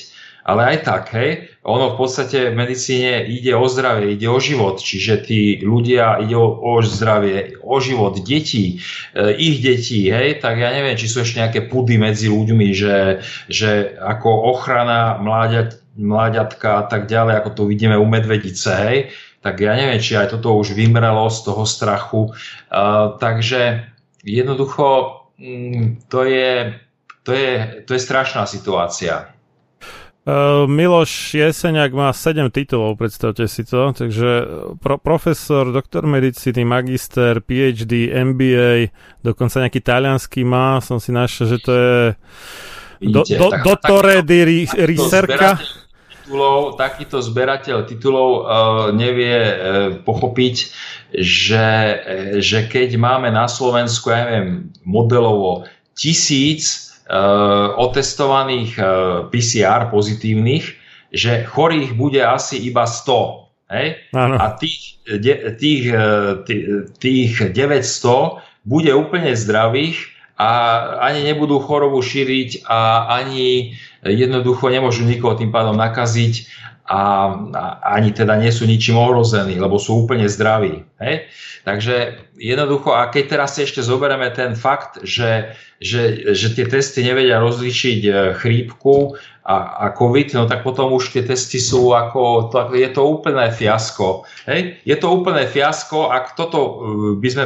ale aj tak, hej, ono v podstate v medicíne ide o zdravie, ide o život, čiže tí ľudia ide o, o zdravie, o život detí, e, ich detí, hej, tak ja neviem, či sú ešte nejaké pudy medzi ľuďmi, že, že ako ochrana mláďat, mláďatka a tak ďalej, ako to vidíme u medvedice, hej, tak ja neviem, či aj toto už vymrelo z toho strachu. Uh, takže jednoducho mm, to je, to je, to je strašná situácia. Uh, Miloš Jeseniak má 7 titulov, predstavte si to, takže pro, profesor, doktor medicíny, magister, PhD, MBA, dokonca nejaký talianský má, som si našiel, že to je do, do, dottore di ricerca. Titulov, takýto zberateľ titulov uh, nevie uh, pochopiť, že, uh, že keď máme na Slovensku, ja neviem, modelovo tisíc Eh, otestovaných eh, PCR pozitívnych, že chorých bude asi iba 100. Hej? A tých, tých, eh, tých 900 bude úplne zdravých a ani nebudú chorobu šíriť a ani jednoducho nemôžu nikoho tým pádom nakaziť a, a ani teda nie sú ničím ohrození, lebo sú úplne zdraví. Hej? Takže jednoducho, a keď teraz si ešte zoberieme ten fakt, že, že, že tie testy nevedia rozlišiť e, chrípku a, a COVID, no tak potom už tie testy sú ako, to, je to úplné fiasko. Hej? Je to úplné fiasko, ak toto e, by sme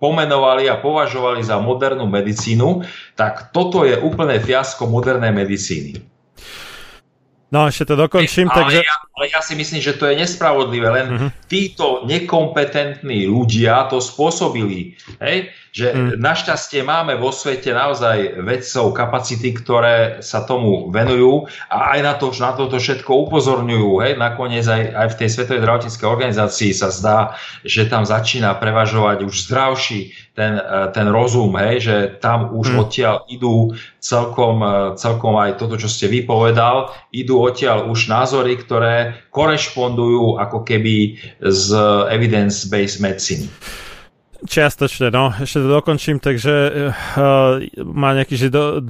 pomenovali a považovali za modernú medicínu, tak toto je úplné fiasko modernej medicíny. No ešte to dokončím, ale takže... Ja, ale ja si myslím, že to je nespravodlivé, len uh-huh. títo nekompetentní ľudia to spôsobili. Hej? Že uh-huh. našťastie máme vo svete naozaj vedcov, kapacity, ktoré sa tomu venujú a aj na to, na toto všetko upozorňujú. Hej? Nakoniec aj, aj v tej Svetovej zdravotníckej organizácii sa zdá, že tam začína prevažovať už zdravší ten, e, ten rozum, hej? že tam už uh-huh. odtiaľ idú celkom, e, celkom aj toto, čo ste vypovedal, idú odtiaľ už názory, ktoré korešpondujú ako keby z evidence-based medicine. Čiastočne, no. Ešte to dokončím, takže uh, má nejaký, že do,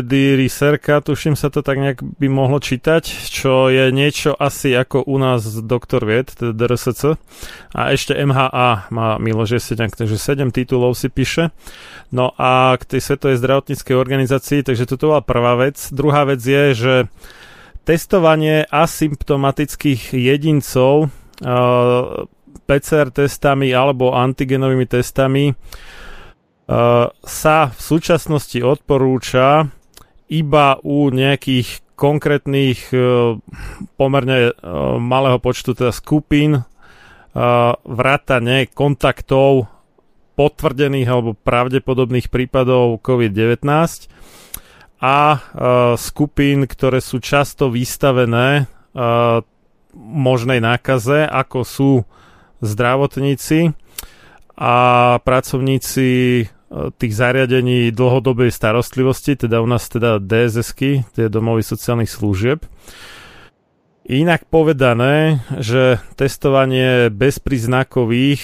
di ricerca, tuším sa to tak nejak by mohlo čítať, čo je niečo asi ako u nás doktor vied, teda DRSC. A ešte MHA má Miloš Jeseniak, takže 7 titulov si píše. No a k tej Svetovej zdravotníckej organizácii, takže toto bola prvá vec. Druhá vec je, že testovanie asymptomatických jedincov uh, PCR testami alebo antigenovými testami uh, sa v súčasnosti odporúča iba u nejakých konkrétnych pomerne malého počtu teda skupín vrátane kontaktov potvrdených alebo pravdepodobných prípadov COVID-19 a skupín, ktoré sú často vystavené možnej nákaze, ako sú zdravotníci a pracovníci tých zariadení dlhodobej starostlivosti, teda u nás teda DSS-ky, tie domovy sociálnych služieb. Inak povedané, že testovanie bezpríznakových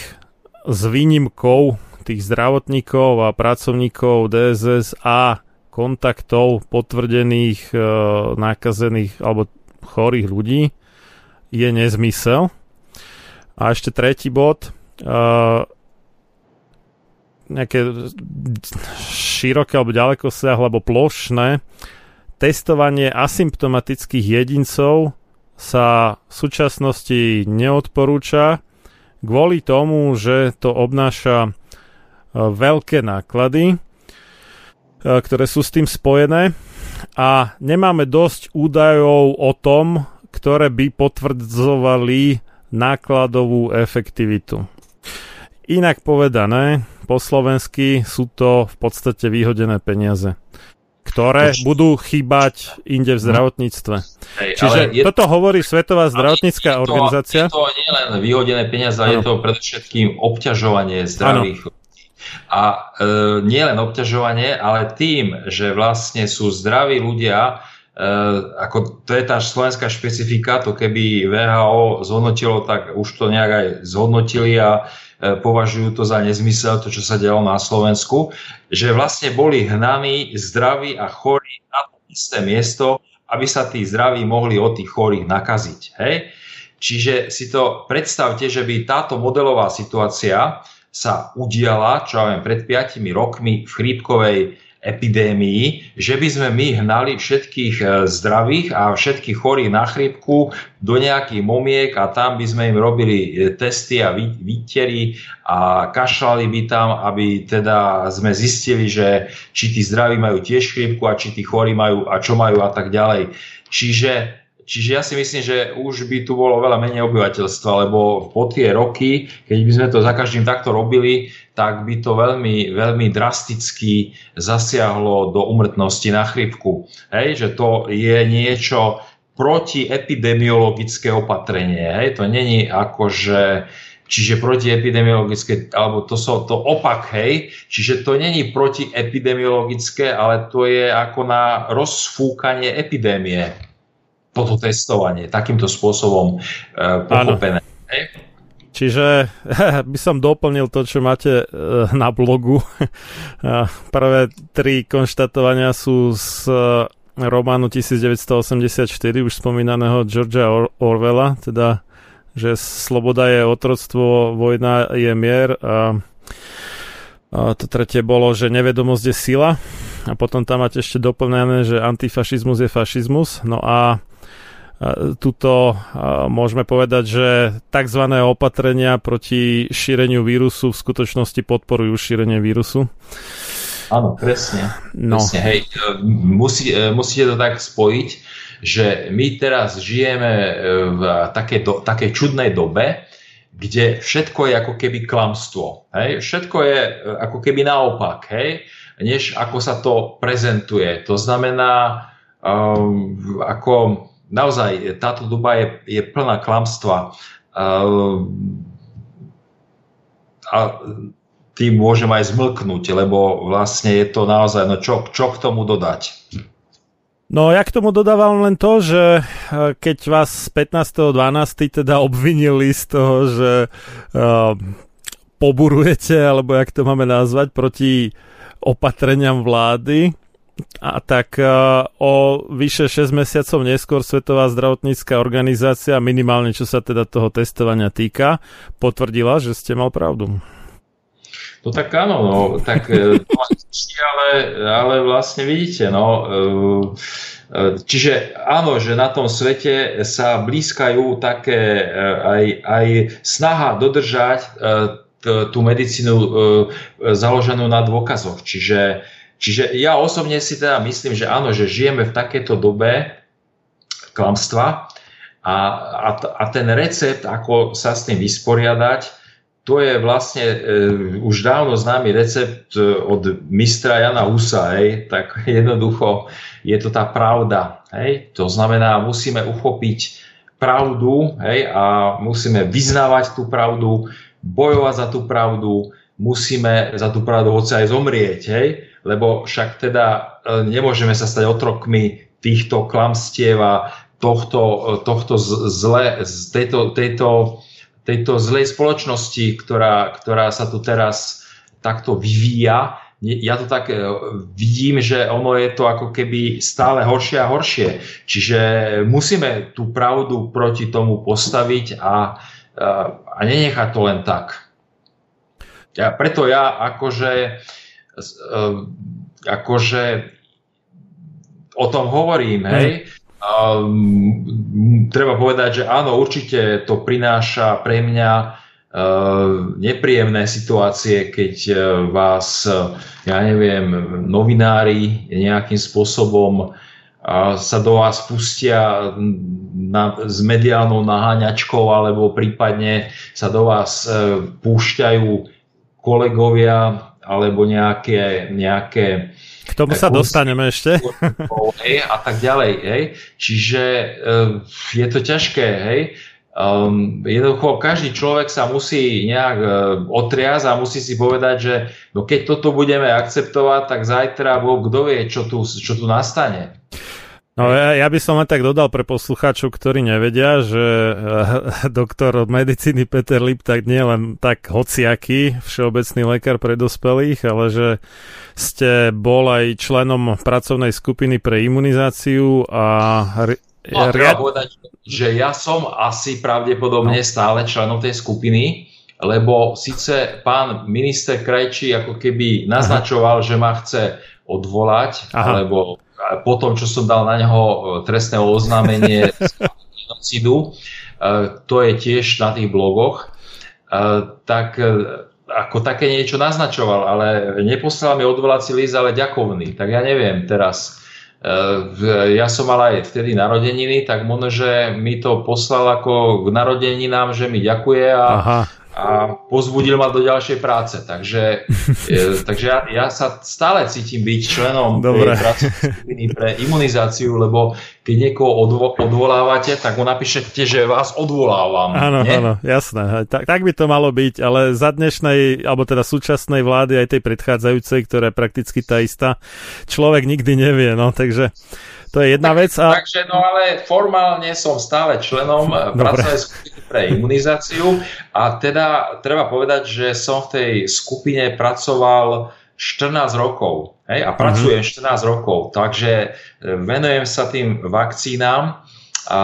s výnimkou tých zdravotníkov a pracovníkov DSS a kontaktov potvrdených e, nakazených alebo chorých ľudí je nezmysel. A ešte tretí bod. E, nejaké široké alebo ďaleko alebo plošné testovanie asymptomatických jedincov sa v súčasnosti neodporúča kvôli tomu, že to obnáša e, veľké náklady, e, ktoré sú s tým spojené a nemáme dosť údajov o tom, ktoré by potvrdzovali nákladovú efektivitu. Inak povedané, po slovensky sú to v podstate vyhodené peniaze ktoré to, budú chýbať inde v no. zdravotníctve. Hej, Čiže je, toto hovorí Svetová zdravotnícká je to, organizácia. Je to nie len vyhodené peniaze, ale je to predovšetkým obťažovanie zdravých ano. A e, nie len obťažovanie, ale tým, že vlastne sú zdraví ľudia, ako to je tá slovenská špecifika, to keby VHO zhodnotilo, tak už to nejak aj zhodnotili a E, považujú to za nezmysel, to, čo sa dialo na Slovensku, že vlastne boli hnaní zdraví a chorí na to isté miesto, aby sa tí zdraví mohli od tých chorých nakaziť. Hej? Čiže si to predstavte, že by táto modelová situácia sa udiala, čo ja viem, pred 5 rokmi v chrípkovej epidémii, že by sme my hnali všetkých e, zdravých a všetkých chorých na chrípku do nejakých momiek a tam by sme im robili e, testy a výtery a kašľali by tam, aby teda sme zistili, že či tí zdraví majú tiež chrípku a či tí chorí majú a čo majú a tak ďalej. Čiže Čiže ja si myslím, že už by tu bolo veľa menej obyvateľstva, lebo po tie roky, keď by sme to za každým takto robili, tak by to veľmi, veľmi drasticky zasiahlo do umrtnosti na chrypku. Hej, že to je niečo protiepidemiologické opatrenie. Hej, to není ako, že Čiže protiepidemiologické, alebo to sú to opak, hej, čiže to není protiepidemiologické, ale to je ako na rozfúkanie epidémie toto testovanie takýmto spôsobom uh, pochopené. Čiže by som doplnil to, čo máte uh, na blogu. Prvé tri konštatovania sú z uh, románu 1984, už spomínaného Georgia Or- Orwella, teda, že sloboda je otroctvo, vojna je mier a to tretie bolo, že nevedomosť je sila a potom tam máte ešte doplnené, že antifašizmus je fašizmus. No a tuto môžeme povedať, že tzv. opatrenia proti šíreniu vírusu v skutočnosti podporujú šírenie vírusu. Áno, presne. No. presne. Hej, e, musí, e, musíte to tak spojiť, že my teraz žijeme e, v takej, do, takej čudnej dobe, kde všetko je ako keby klamstvo. Hej? Všetko je ako keby naopak, hej? než ako sa to prezentuje. To znamená, um, ako naozaj táto doba je, je plná klamstva. A tým môžem aj zmlknúť, lebo vlastne je to naozaj, no čo, čo k tomu dodať? No ja k tomu dodávam len to, že e, keď vás 15.12. teda obvinili z toho, že uh, poburujete, alebo jak to máme nazvať, proti opatreniam vlády, a tak uh, o vyše 6 mesiacov neskôr Svetová zdravotnícká organizácia, minimálne čo sa teda toho testovania týka, potvrdila, že ste mal pravdu. No tak áno, no, tak e, ale, ale vlastne vidíte, no, e, čiže áno, že na tom svete sa blízkajú také aj, aj snaha dodržať tú medicínu založenú na dôkazoch, čiže Čiže ja osobne si teda myslím, že áno, že žijeme v takejto dobe, klamstva. A, a, a ten recept, ako sa s tým vysporiadať, to je vlastne e, už dávno známy recept e, od mistra Jana Husa, hej, tak jednoducho je to tá pravda. Hej. To znamená, musíme uchopiť pravdu hej, a musíme vyznávať tú pravdu, bojovať za tú pravdu, musíme za tú pravdu hoci aj zomrieť, hej, lebo však teda e, nemôžeme sa stať otrokmi týchto klamstiev a tohto, e, tohto zle, tejto, tejto tejto zlej spoločnosti, ktorá, ktorá sa tu teraz takto vyvíja. Ja to tak e, vidím, že ono je to ako keby stále horšie a horšie. Čiže musíme tú pravdu proti tomu postaviť a, a nenechať to len tak. Ja, preto ja akože, akože o tom hovorím, hej, Um, treba povedať, že áno, určite to prináša pre mňa uh, nepríjemné situácie, keď uh, vás, uh, ja neviem, novinári nejakým spôsobom sa do vás pustia na, s mediálnou naháňačkou alebo prípadne sa do vás uh, púšťajú kolegovia alebo nejaké, nejaké k tomu sa dostaneme ešte. a tak ďalej. Hej. Čiže uh, je to ťažké. Hej. Um, jednoducho každý človek sa musí nejak uh, otriasť a musí si povedať, že no keď toto budeme akceptovať, tak zajtra Boh kto vie, čo tu, čo tu nastane. No ja, ja by som len tak dodal pre poslucháčov, ktorí nevedia, že uh, doktor medicíny Peter Lip tak nie len tak hociaký všeobecný lekár pre dospelých, ale že ste bol aj členom pracovnej skupiny pre imunizáciu a... No, a treba povedať, že ja som asi pravdepodobne no. stále členom tej skupiny, lebo síce pán minister Krajčí ako keby naznačoval, Aha. že ma chce odvolať, Aha. alebo po tom, čo som dal na neho e, trestné oznámenie genocidu, e, to je tiež na tých blogoch, e, tak ako také niečo naznačoval, ale neposlal mi odvolací list, ale ďakovný. Tak ja neviem teraz. Ja som mal aj vtedy narodeniny, tak možno, že mi to poslal ako k narodeninám, že mi ďakuje a, Aha a pozbudil ma do ďalšej práce. Takže, takže ja, ja sa stále cítim byť členom Dobre. tej pracovnej skupiny pre imunizáciu, lebo keď niekoho odvo- odvolávate, tak mu napíšete, že vás odvolávam. Áno, nie? áno, jasné. Tak, tak by to malo byť, ale za dnešnej, alebo teda súčasnej vlády, aj tej predchádzajúcej, ktorá je prakticky tá istá, človek nikdy nevie, no, takže to je jedna tak, vec. A... Takže, no ale formálne som stále členom pracovnej skupiny pre imunizáciu a teda treba povedať, že som v tej skupine pracoval 14 rokov hej, a pracujem mm-hmm. 14 rokov, takže e, venujem sa tým vakcínám a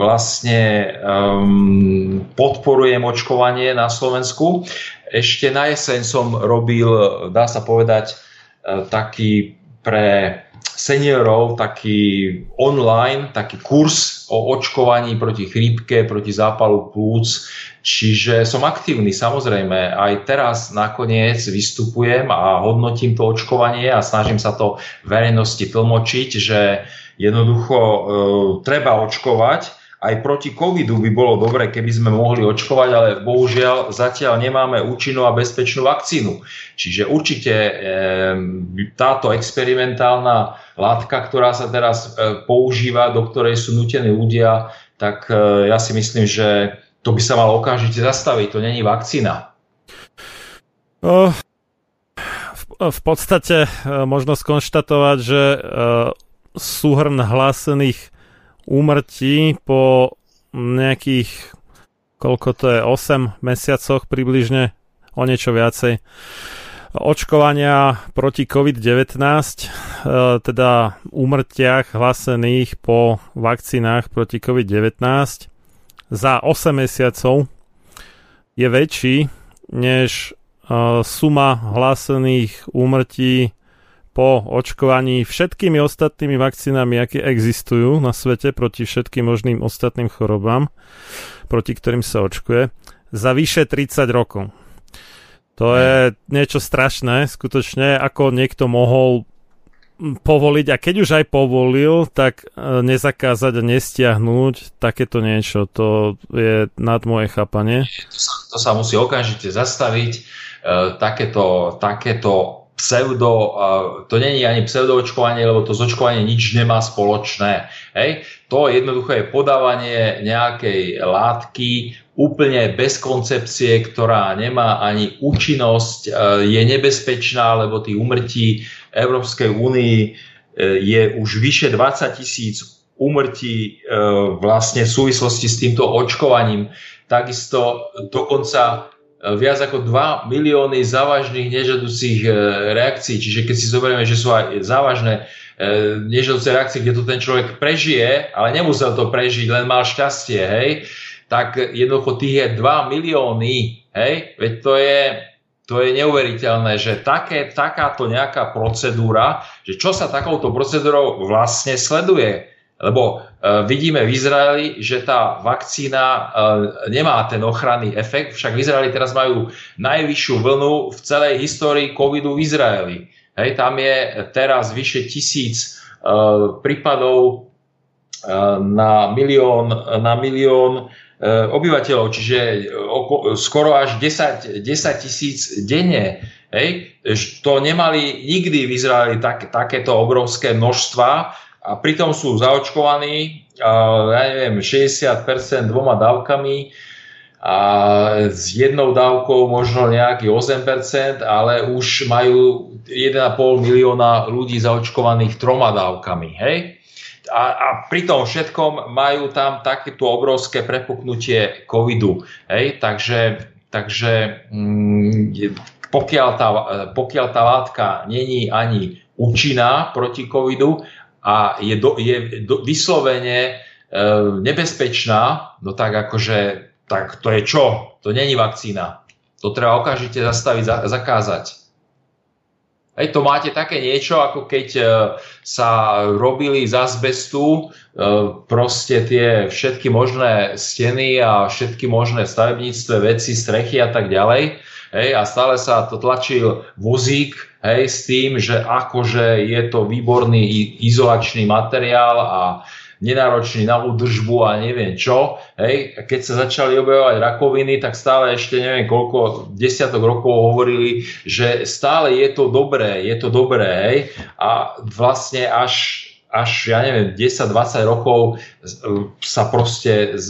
vlastne um, podporujem očkovanie na Slovensku. Ešte na jeseň som robil, dá sa povedať, e, taký pre seniorov taký online, taký kurz o očkovaní proti chrípke, proti zápalu plúc. Čiže som aktívny, samozrejme. Aj teraz nakoniec vystupujem a hodnotím to očkovanie a snažím sa to verejnosti tlmočiť, že jednoducho e, treba očkovať, aj proti covidu by bolo dobre, keby sme mohli očkovať, ale bohužiaľ zatiaľ nemáme účinnú a bezpečnú vakcínu. Čiže určite e, táto experimentálna látka, ktorá sa teraz e, používa, do ktorej sú nutení ľudia, tak e, ja si myslím, že to by sa malo okamžite zastaviť. To není vakcína. V, v podstate možno skonštatovať, že súhrn hlásených úmrtí po nejakých, koľko to je, 8 mesiacoch približne, o niečo viacej. Očkovania proti COVID-19, e, teda úmrtiach hlasených po vakcínach proti COVID-19 za 8 mesiacov je väčší než e, suma hlásených úmrtí po očkovaní všetkými ostatnými vakcínami, aké existujú na svete proti všetkým možným ostatným chorobám, proti ktorým sa očkuje, za vyše 30 rokov. To je niečo strašné, skutočne, ako niekto mohol povoliť a keď už aj povolil, tak e, nezakázať a nestiahnuť takéto niečo, to je nad moje chápanie. To sa, to sa musí okamžite zastaviť. E, takéto, takéto pseudo, to není ani pseudoočkovanie, lebo to zočkovanie nič nemá spoločné. Hej? To jednoducho je podávanie nejakej látky úplne bez koncepcie, ktorá nemá ani účinnosť, e, je nebezpečná, lebo tých umrtí Európskej únii e, je už vyše 20 tisíc úmrtí e, vlastne v súvislosti s týmto očkovaním. Takisto dokonca viac ako 2 milióny závažných nežadúcich e, reakcií. Čiže keď si zoberieme, že sú aj závažné e, nežadúce reakcie, kde to ten človek prežije, ale nemusel to prežiť, len mal šťastie, hej, tak jednoducho tých je 2 milióny, hej, veď to je, to je neuveriteľné, že také, takáto nejaká procedúra, že čo sa takouto procedúrou vlastne sleduje. Lebo e, vidíme v Izraeli, že tá vakcína e, nemá ten ochranný efekt, však v Izraeli teraz majú najvyššiu vlnu v celej histórii covidu v Izraeli. Hej, tam je teraz vyše tisíc e, prípadov na milión, na milión obyvateľov, čiže oko, skoro až 10, 10 tisíc denne. Hej? To nemali nikdy v Izraeli tak, takéto obrovské množstva a pritom sú zaočkovaní, ja neviem, 60% dvoma dávkami a s jednou dávkou možno nejaký 8%, ale už majú 1,5 milióna ľudí zaočkovaných troma dávkami. Hej? A, a pri tom všetkom majú tam takéto obrovské prepuknutie covidu. Hej? Takže, takže mm, pokiaľ, tá, pokiaľ tá látka není ani účinná proti covidu, a je, do, je do, vyslovene e, nebezpečná, no tak akože, tak to je čo? To není vakcína. To treba okamžite zastaviť, za, zakázať. Hej, to máte také niečo, ako keď e, sa robili z azbestu e, proste tie všetky možné steny a všetky možné stavebníctve, veci, strechy a tak ďalej hej, a stále sa to tlačil vozík, hej, s tým, že akože je to výborný izolačný materiál a nenáročný na údržbu a neviem čo. Hej. A keď sa začali objavovať rakoviny, tak stále ešte neviem koľko desiatok rokov hovorili, že stále je to dobré, je to dobré. Hej. A vlastne až, až ja neviem, 10-20 rokov sa proste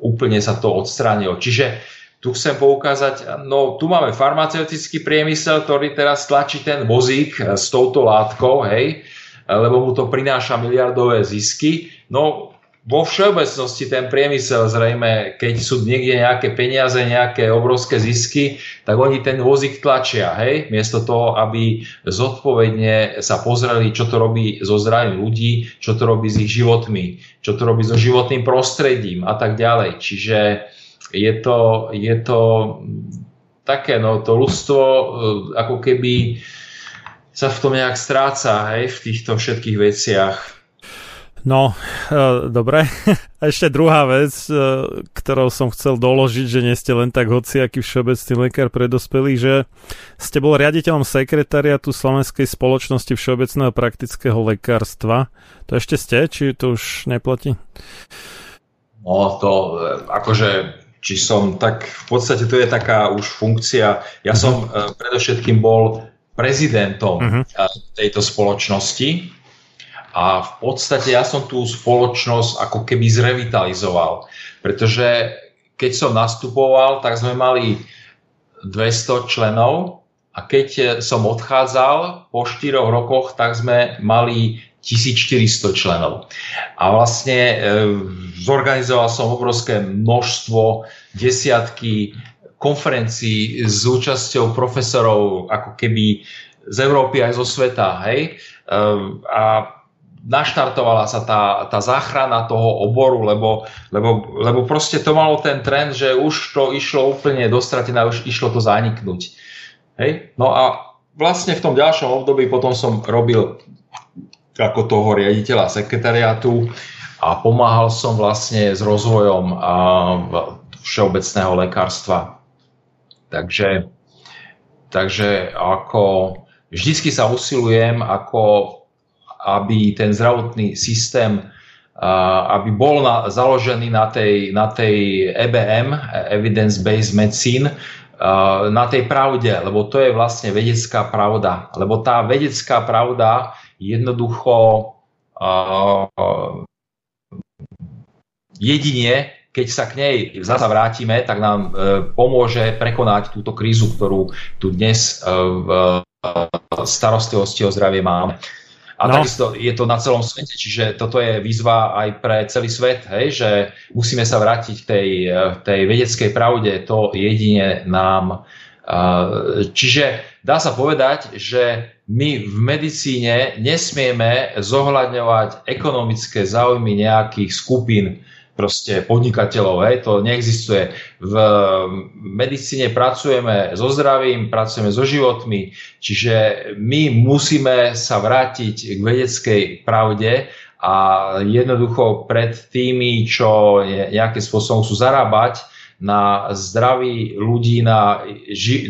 úplne sa to odstránilo. Čiže tu chcem poukázať, no tu máme farmaceutický priemysel, ktorý teraz tlačí ten vozík e, s touto látkou, hej, lebo mu to prináša miliardové zisky. No vo všeobecnosti ten priemysel zrejme, keď sú niekde nejaké peniaze, nejaké obrovské zisky, tak oni ten vozík tlačia, hej, miesto toho, aby zodpovedne sa pozreli, čo to robí so zdravím ľudí, čo to robí s ich životmi, čo to robí so životným prostredím a tak ďalej. Čiže je to, je to také, no to ľudstvo e, ako keby sa v tom nejak stráca, hej, v týchto všetkých veciach. No, e, dobre. A ešte druhá vec, e, ktorou som chcel doložiť, že nie ste len tak hociaký všeobecný lekár pre dospelých, že ste bol riaditeľom sekretariatu Slovenskej spoločnosti všeobecného praktického lekárstva. To ešte ste, či to už neplatí? No, to akože či som tak, v podstate to je taká už funkcia, ja uh-huh. som uh, predovšetkým bol prezidentom uh-huh. tejto spoločnosti a v podstate ja som tú spoločnosť ako keby zrevitalizoval, pretože keď som nastupoval, tak sme mali 200 členov a keď som odchádzal po 4 rokoch, tak sme mali 1400 členov. A vlastne e, zorganizoval som obrovské množstvo, desiatky konferencií s účasťou profesorov ako keby z Európy aj zo sveta. Hej? E, a naštartovala sa tá, tá záchrana toho oboru, lebo, lebo, lebo proste to malo ten trend, že už to išlo úplne dostratené, už išlo to zaniknúť. Hej? No a vlastne v tom ďalšom období potom som robil ako toho riaditeľa sekretariátu a pomáhal som vlastne s rozvojom všeobecného lekárstva. Takže, takže ako vždycky sa usilujem ako aby ten zdravotný systém aby bol na, založený na tej, na tej EBM, Evidence-Based Medicine, na tej pravde, lebo to je vlastne vedecká pravda. Lebo tá vedecká pravda jednoducho jedine, keď sa k nej zasa vrátime, tak nám e, pomôže prekonať túto krízu, ktorú tu dnes e, v starostlivosti o zdravie máme. A no. takisto je to na celom svete, čiže toto je výzva aj pre celý svet, hej, že musíme sa vrátiť k tej, tej vedeckej pravde, to jedine nám. Čiže dá sa povedať, že my v medicíne nesmieme zohľadňovať ekonomické záujmy nejakých skupín proste podnikateľov, hej, to neexistuje. V medicíne pracujeme so zdravím, pracujeme so životmi, čiže my musíme sa vrátiť k vedeckej pravde a jednoducho pred tými, čo nejakým spôsobom sú zarábať na zdraví ľudí, na,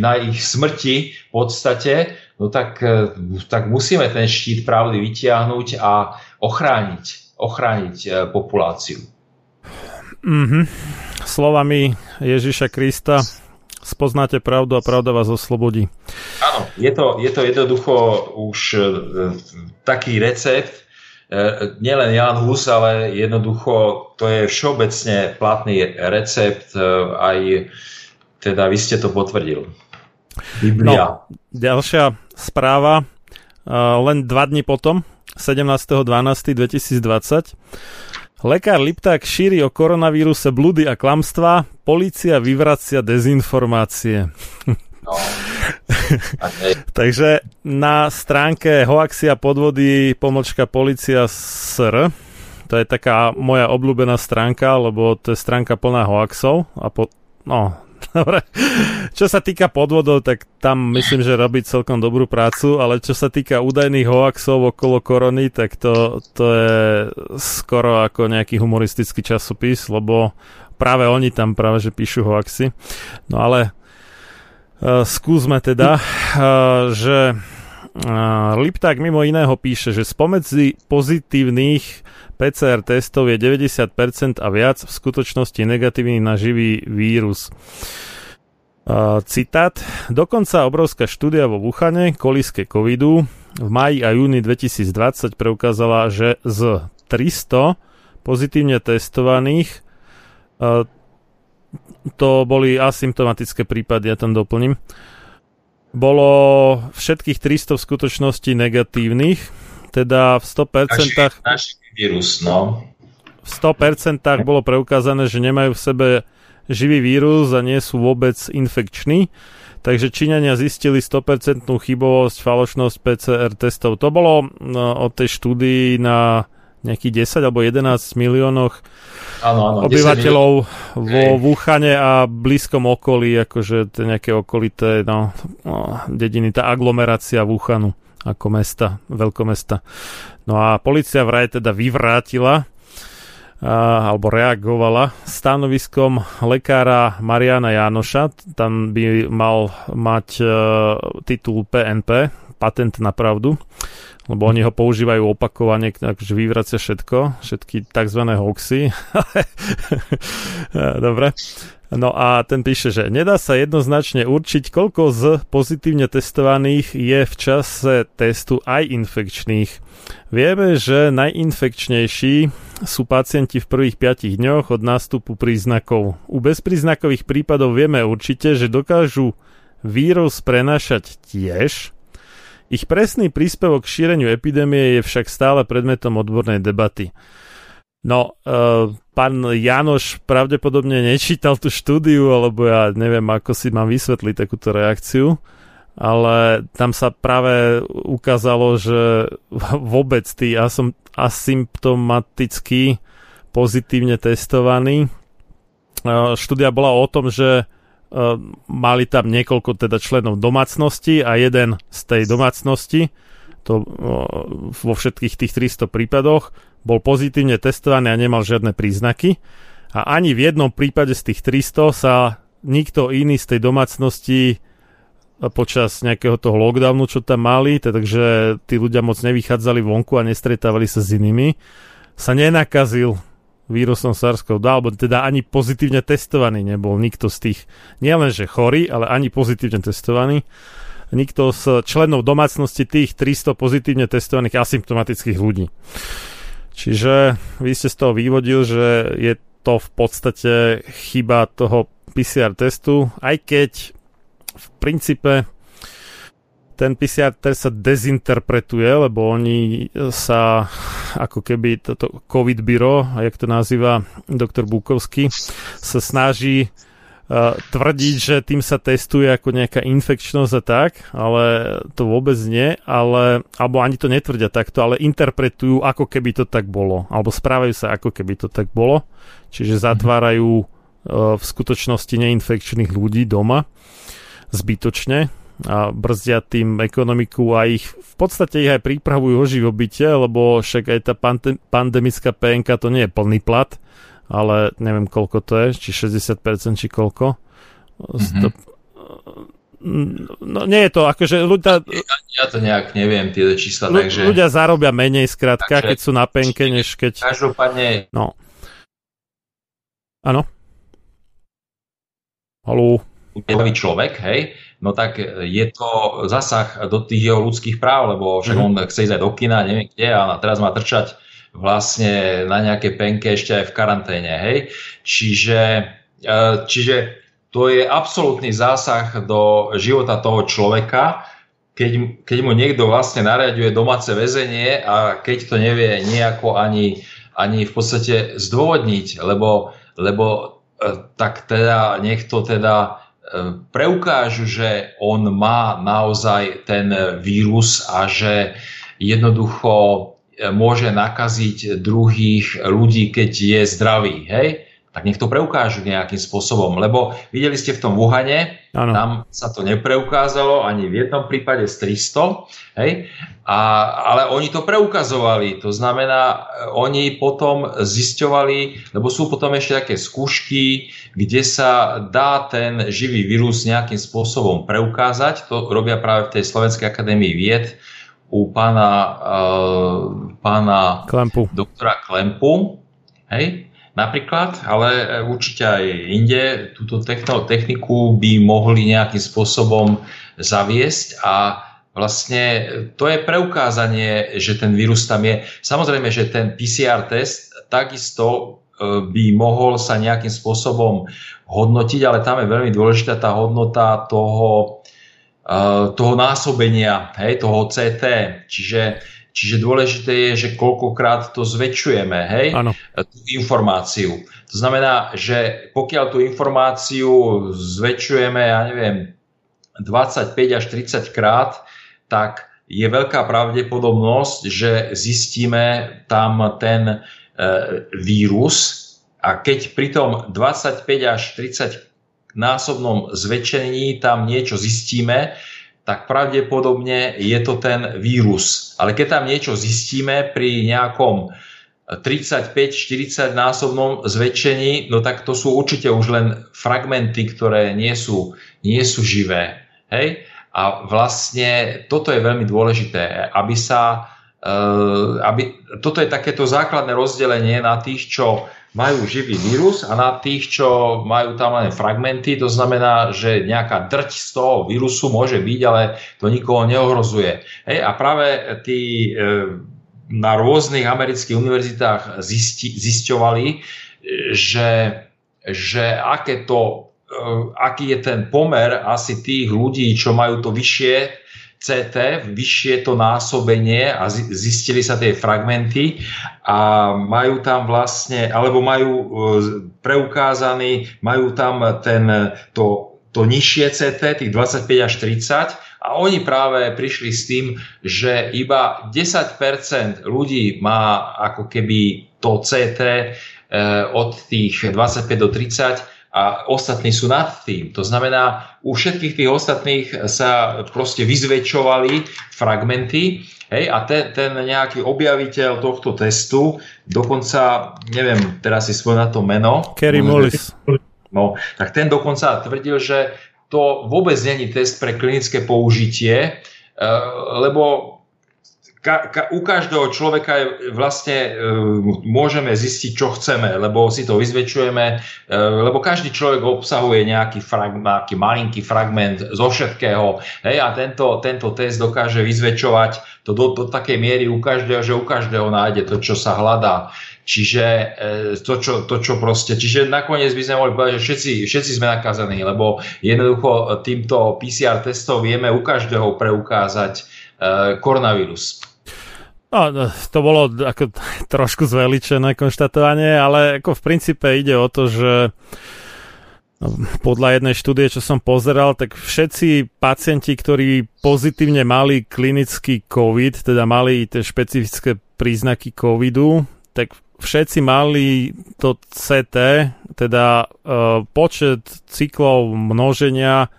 na ich smrti v podstate, no tak, tak musíme ten štít pravdy vytiahnuť a ochrániť, ochrániť eh, populáciu. Mm-hmm. Slovami Ježiša Krista spoznáte pravdu a pravda vás oslobodí. Áno, je to, je to jednoducho už e, taký recept, e, nielen Jan Hus, ale jednoducho to je všeobecne platný recept, e, aj teda vy ste to potvrdil. Biblia. No, ďalšia správa, len dva dní potom, 17.12.2020, Lekár Lipták šíri o koronavíruse blúdy a klamstvá, policia vyvracia dezinformácie. No. Takže na stránke Hoaxia podvody pomočka policia SR, to je taká moja obľúbená stránka, lebo to je stránka plná hoaxov a po, no, Dobre. Čo sa týka podvodov, tak tam myslím, že robí celkom dobrú prácu, ale čo sa týka údajných hoaxov okolo korony, tak to, to je skoro ako nejaký humoristický časopis, lebo práve oni tam práve že píšu hoaxy. No ale uh, skúsme teda, uh, že uh, Lipták mimo iného píše, že spomedzi pozitívnych PCR testov je 90% a viac v skutočnosti negatívny na živý vírus. Uh, citát. Dokonca obrovská štúdia vo Wuhane, koliske covidu, v maji a júni 2020 preukázala, že z 300 pozitívne testovaných uh, to boli asymptomatické prípady, ja tam doplním, bolo všetkých 300 v skutočnosti negatívnych, teda v 100% naši, naši vírus, no. V 100% bolo preukázané, že nemajú v sebe živý vírus a nie sú vôbec infekční. Takže Číňania zistili 100% chybovosť, falošnosť PCR testov. To bolo no, od tej štúdii na nejakých 10 alebo 11 miliónoch ano, ano, obyvateľov vo Wuhane a blízkom okolí, akože to nejaké okolité no, no, dediny, tá aglomerácia Wuhanu ako mesta, veľkomesta. No a policia vraj teda vyvrátila a, alebo reagovala stanoviskom lekára Mariana Jánoša. Tam by mal mať e, titul PNP, patent na pravdu, lebo oni ho používajú opakovane, takže vyvracia všetko, všetky tzv. hoxy. Dobre. No a ten píše, že nedá sa jednoznačne určiť, koľko z pozitívne testovaných je v čase testu aj infekčných. Vieme, že najinfekčnejší sú pacienti v prvých 5 dňoch od nástupu príznakov. U bezpríznakových prípadov vieme určite, že dokážu vírus prenašať tiež. Ich presný príspevok k šíreniu epidémie je však stále predmetom odbornej debaty. No, uh, pán Janoš pravdepodobne nečítal tú štúdiu, alebo ja neviem, ako si mám vysvetliť takúto reakciu, ale tam sa práve ukázalo, že vôbec tí asom, asymptomaticky pozitívne testovaní. Uh, štúdia bola o tom, že mali tam niekoľko teda členov domácnosti a jeden z tej domácnosti, to vo všetkých tých 300 prípadoch, bol pozitívne testovaný a nemal žiadne príznaky. A ani v jednom prípade z tých 300 sa nikto iný z tej domácnosti počas nejakého toho lockdownu, čo tam mali, takže tí ľudia moc nevychádzali vonku a nestretávali sa s inými, sa nenakazil vírusom SARS-CoV-2, alebo teda ani pozitívne testovaný nebol nikto z tých, nielenže chorý, ale ani pozitívne testovaný. Nikto z členov domácnosti tých 300 pozitívne testovaných asymptomatických ľudí. Čiže vy ste z toho vyvodil, že je to v podstate chyba toho PCR testu, aj keď v princípe ten PCR test sa dezinterpretuje, lebo oni sa ako keby toto COVID byro, jak to nazýva doktor Bukovský, sa snaží uh, tvrdiť, že tým sa testuje ako nejaká infekčnosť a tak, ale to vôbec nie, ale, alebo ani to netvrdia takto, ale interpretujú ako keby to tak bolo, alebo správajú sa ako keby to tak bolo, čiže zatvárajú uh, v skutočnosti neinfekčných ľudí doma zbytočne a brzdia tým ekonomiku a ich v podstate ich aj pripravujú o živobytie, lebo však aj tá pande- pandemická PNK to nie je plný plat, ale neviem koľko to je, či 60% či koľko. Mm-hmm. No nie je to, akože ľudia... Ja to nejak neviem, tie čísla, ľu, takže... Ľudia zarobia menej, skrátka, takže, keď sú na penke, než keď... Každopádne... No. Áno? Haló? človek, hej, no tak je to zasah do tých jeho ľudských práv, lebo však mm-hmm. on chce ísť aj do kina, neviem kde, a teraz má trčať vlastne na nejaké penke ešte aj v karanténe, hej. Čiže, e, čiže to je absolútny zásah do života toho človeka, keď, keď mu niekto vlastne nariaduje domáce väzenie a keď to nevie nejako ani, ani v podstate zdôvodniť, lebo, lebo e, tak teda nech to teda preukážu, že on má naozaj ten vírus a že jednoducho e, môže nakaziť druhých ľudí, keď je zdravý, hej? Tak nech to preukážu nejakým spôsobom. Lebo videli ste v tom Wuhane, ano. tam sa to nepreukázalo ani v jednom prípade z 300, hej? A, ale oni to preukazovali. To znamená, oni potom zisťovali, lebo sú potom ešte také skúšky, kde sa dá ten živý vírus nejakým spôsobom preukázať. To robia práve v tej Slovenskej akadémii vied u pána, uh, pána Klempu. doktora Klempu. Hej? Napríklad, ale e, určite aj inde túto techniku by mohli nejakým spôsobom zaviesť a vlastne to je preukázanie, že ten vírus tam je. Samozrejme, že ten PCR test takisto e, by mohol sa nejakým spôsobom hodnotiť, ale tam je veľmi dôležitá tá hodnota toho, e, toho násobenia, hej, toho CT. Čiže Čiže dôležité je, že koľkokrát to zväčšujeme, hej, ano. tú informáciu. To znamená, že pokiaľ tú informáciu zväčšujeme, ja neviem, 25 až 30 krát, tak je veľká pravdepodobnosť, že zistíme tam ten e, vírus a keď pri tom 25 až 30 násobnom zväčšení tam niečo zistíme, tak pravdepodobne je to ten vírus. Ale keď tam niečo zistíme pri nejakom 35-40 násobnom zväčšení, no tak to sú určite už len fragmenty, ktoré nie sú, nie sú živé. Hej? A vlastne toto je veľmi dôležité, aby sa, eh, aby, toto je takéto základné rozdelenie na tých, čo majú živý vírus a na tých, čo majú tam len fragmenty, to znamená, že nejaká drť z toho vírusu môže byť, ale to nikoho neohrozuje. Hej, a práve tí e, na rôznych amerických univerzitách zisti, zisťovali, že, že aké to, e, aký je ten pomer asi tých ľudí, čo majú to vyššie CT, vyššie to násobenie a zistili sa tie fragmenty a majú tam vlastne, alebo majú e, preukázaný, majú tam ten, to, to nižšie CT, tých 25 až 30 a oni práve prišli s tým, že iba 10% ľudí má ako keby to CT e, od tých 25 do 30 a ostatní sú nad tým. To znamená, u všetkých tých ostatných sa proste vyzväčšovali fragmenty hej, a ten, ten nejaký objaviteľ tohto testu, dokonca, neviem teraz si svoj na to meno. Kerry Mullis. No, tak ten dokonca tvrdil, že to vôbec není test pre klinické použitie, lebo ka, ka, u každého človeka je vlastne e, môžeme zistiť, čo chceme, lebo si to vyzväčšujeme, e, lebo každý človek obsahuje nejaký, fragment, nejaký malinký fragment zo všetkého hej, a tento, tento test dokáže vyzväčšovať to do, do takej miery u každého, že u každého nájde to, čo sa hľadá. Čiže e, to čo, to, čo proste, čiže nakoniec by sme mohli povedať, že všetci, všetci sme nakazení, lebo jednoducho týmto PCR testov vieme u každého preukázať koronavírus. No, no, to bolo ako trošku zveličené konštatovanie, ale ako v princípe ide o to, že no, podľa jednej štúdie, čo som pozeral, tak všetci pacienti, ktorí pozitívne mali klinický COVID, teda mali tie špecifické príznaky COVIDu, tak všetci mali to CT, teda uh, počet cyklov množenia,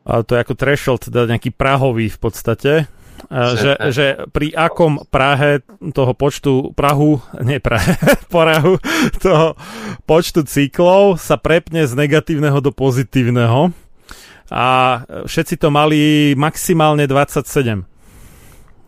a to je ako threshold, teda nejaký prahový v podstate, že, že pri akom Prahe toho počtu Prahu, nie Prahe, porahu toho počtu cyklov sa prepne z negatívneho do pozitívneho a všetci to mali maximálne 27.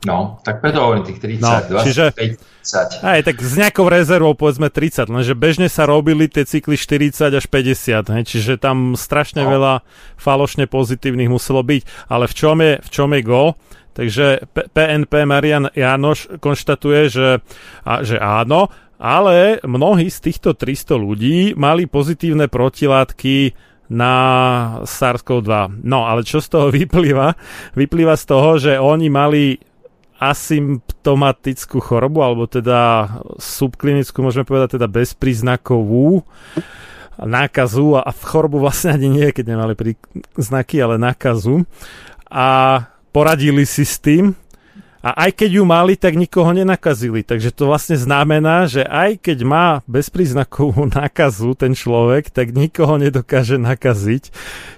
No, tak preto hovorím tých 30, no, 25, čiže, 30. Aj, tak s nejakou rezervou povedzme 30, lenže bežne sa robili tie cykly 40 až 50, hej, čiže tam strašne no. veľa falošne pozitívnych muselo byť, ale v čom je, v čom je go? Takže PNP Marian Jánoš konštatuje, že, a, že áno, ale mnohí z týchto 300 ľudí mali pozitívne protilátky na SARS-CoV-2. No, ale čo z toho vyplýva? Vyplýva z toho, že oni mali asymptomatickú chorobu, alebo teda subklinickú, môžeme povedať teda bezpríznakovú nákazu a v chorobu vlastne ani nie, keď nemali príznaky, ale nákazu. A poradili si s tým a aj keď ju mali, tak nikoho nenakazili. Takže to vlastne znamená, že aj keď má bezpríznakovú nákazu ten človek, tak nikoho nedokáže nakaziť.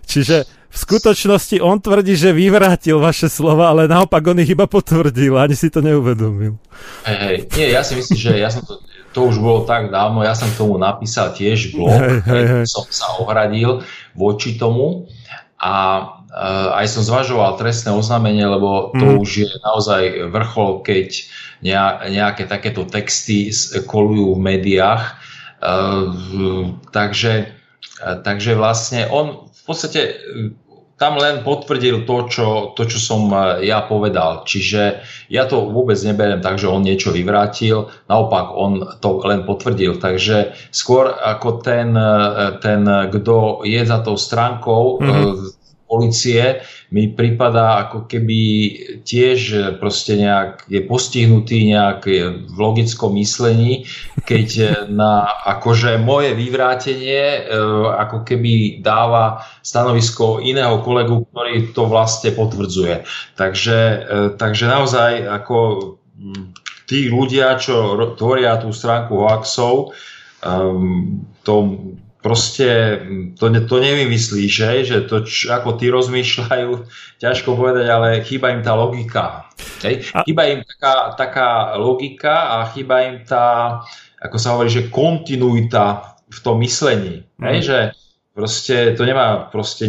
Čiže v skutočnosti on tvrdí, že vyvrátil vaše slova, ale naopak on ich iba potvrdil, ani si to neuvedomil. Hej, hej. Nie, ja si myslím, že ja som to, to už bolo tak dávno, ja som tomu napísal tiež blog, hej, hej, hej. som sa ohradil voči tomu a aj som zvažoval trestné oznámenie, lebo to mm. už je naozaj vrchol, keď nejaké takéto texty kolujú v médiách. Eh, takže, eh, takže vlastne on v podstate tam len potvrdil to čo, to, čo som ja povedal. Čiže ja to vôbec neberiem tak, že on niečo vyvrátil, naopak on to len potvrdil. Takže skôr ako ten, ten kto je za tou stránkou, mm-hmm policie mi pripadá ako keby tiež proste nejak je postihnutý nejak v logickom myslení, keď na akože moje vyvrátenie e, ako keby dáva stanovisko iného kolegu, ktorý to vlastne potvrdzuje. Takže, e, takže naozaj ako tí ľudia, čo tvoria tú stránku hoaxov, um, to proste to, to nevymyslíš, že, že to, čo, ako ty rozmýšľajú, ťažko povedať, ale chýba im tá logika. Hej? Chýba im taká, taká logika a chýba im tá, ako sa hovorí, že kontinuita v tom myslení. Mm. Hej? Že proste to nemá proste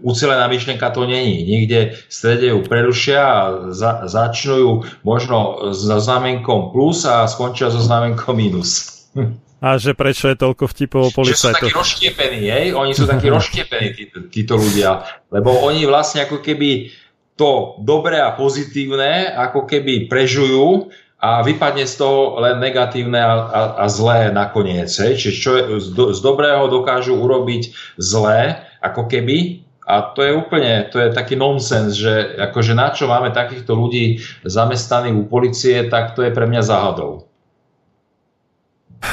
ucelená myšlienka to není. Niekde v strede ju prerušia a za, začnú ju možno so znamenkom plus a skončia so znamenkom minus. A že prečo je toľko vtipov o policajtoch. Že sú takí rozštiepení, hej? Oni sú takí rozštiepení, tí, títo ľudia. Lebo oni vlastne ako keby to dobré a pozitívne ako keby prežujú a vypadne z toho len negatívne a, a, a zlé nakoniec. Hej? Čiže čo je, z, do, z dobrého dokážu urobiť zlé, ako keby, a to je úplne, to je taký nonsens, že akože na čo máme takýchto ľudí zamestnaných u policie, tak to je pre mňa záhadou.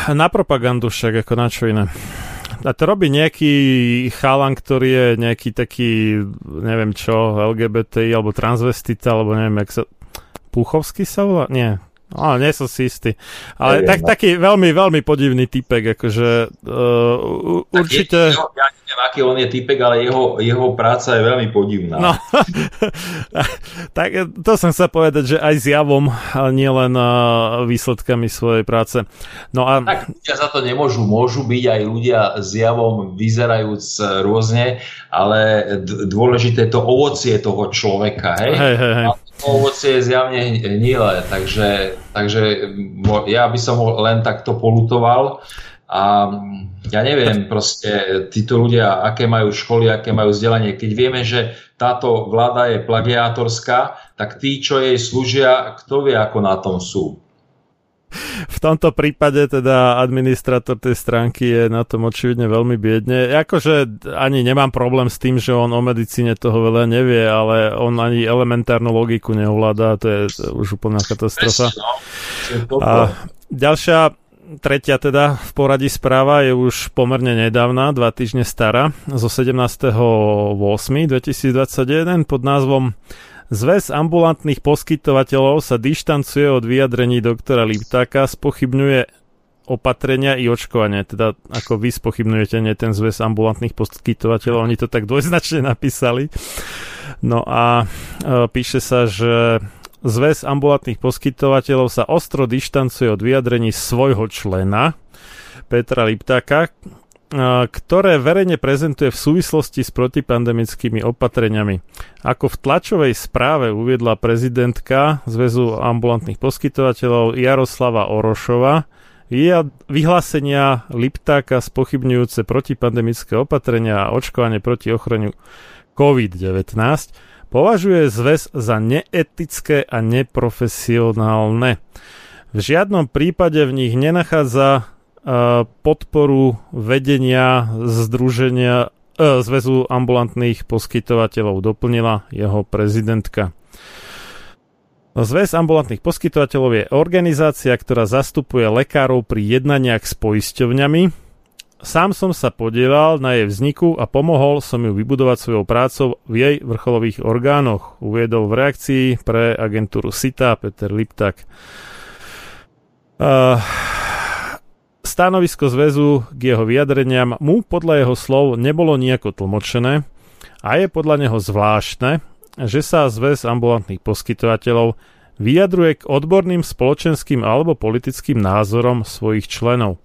Na propagandu však, ako na čo iné. A to robí nejaký chalan, ktorý je nejaký taký, neviem čo, LGBT alebo transvestita, alebo neviem, jak sa... Puchovský sa volá? Nie. No, nie som si istý. Ale tak, no. taký veľmi, veľmi podivný typek, akože uh, určite... Ja, ja neviem, aký on je typek, ale jeho, jeho práca je veľmi podivná. No, tak to som sa povedať, že aj zjavom, nie len výsledkami svojej práce. No a... Tak ľudia za to nemôžu. Môžu byť aj ľudia zjavom vyzerajúc rôzne, ale dôležité je to ovocie toho človeka. Hej? Hej, hej, hej. Ovocie je zjavne hnilé, takže, takže ja by som ho len takto polutoval. A ja neviem proste, títo ľudia, aké majú školy, aké majú vzdelanie. Keď vieme, že táto vláda je plagiátorská, tak tí, čo jej slúžia, kto vie, ako na tom sú. V tomto prípade teda administrator tej stránky je na tom očividne veľmi biedne. Akože ani nemám problém s tým, že on o medicíne toho veľa nevie, ale on ani elementárnu logiku neovláda, to je už úplná katastrofa. No. A ďalšia tretia teda v poradí správa je už pomerne nedávna, dva týždne stará, zo 17.8.2021 pod názvom Zväz ambulantných poskytovateľov sa dištancuje od vyjadrení doktora Liptáka, spochybňuje opatrenia i očkovanie. Teda ako vy spochybňujete, nie ten zväz ambulantných poskytovateľov, oni to tak dvojznačne napísali. No a e, píše sa, že Zväz ambulantných poskytovateľov sa ostro dištancuje od vyjadrení svojho člena Petra Liptáka, ktoré verejne prezentuje v súvislosti s protipandemickými opatreniami. Ako v tlačovej správe uviedla prezidentka Zväzu ambulantných poskytovateľov Jaroslava Orošova, vyhlásenia Liptáka spochybňujúce protipandemické opatrenia a očkovanie proti ochranu COVID-19 považuje zväz za neetické a neprofesionálne. V žiadnom prípade v nich nenachádza podporu vedenia Združenia uh, Zväzu ambulantných poskytovateľov, doplnila jeho prezidentka. Zväz ambulantných poskytovateľov je organizácia, ktorá zastupuje lekárov pri jednaniach s poisťovňami, Sám som sa podielal na jej vzniku a pomohol som ju vybudovať svojou prácou v jej vrcholových orgánoch, uviedol v reakcii pre agentúru SITA Peter Liptak. Uh, stanovisko zväzu k jeho vyjadreniam mu podľa jeho slov nebolo nejako tlmočené a je podľa neho zvláštne, že sa zväz ambulantných poskytovateľov vyjadruje k odborným spoločenským alebo politickým názorom svojich členov.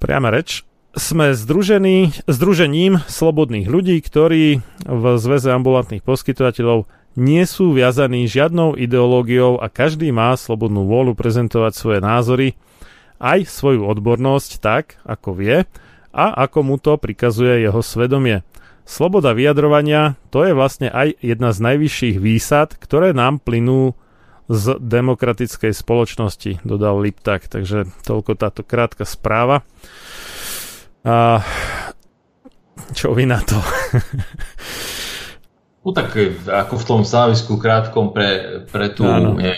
Priama reč. Sme združení, združením slobodných ľudí, ktorí v Zväze ambulantných poskytovateľov nie sú viazaní žiadnou ideológiou a každý má slobodnú vôľu prezentovať svoje názory, aj svoju odbornosť tak, ako vie a ako mu to prikazuje jeho svedomie. Sloboda vyjadrovania to je vlastne aj jedna z najvyšších výsad, ktoré nám plynú z demokratickej spoločnosti, dodal Liptak. Takže toľko táto krátka správa. A čo vy na to? No tak e, ako v tom závisku krátkom pre, pre tú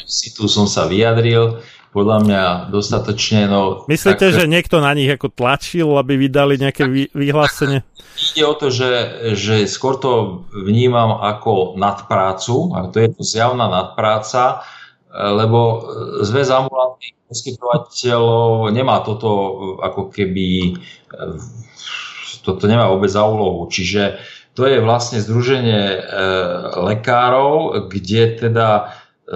situ som sa vyjadril, podľa mňa dostatočne. No, Myslíte, tak, že niekto na nich ako tlačil, aby vydali nejaké vy, vyhlásenie? Ide o to, že, že skôr to vnímam ako nadprácu, a to je to zjavná nadpráca, lebo zväz ambulantných poskytovateľov nemá toto ako keby toto nemá vôbec za úlohu. Čiže to je vlastne združenie e, lekárov, kde teda e,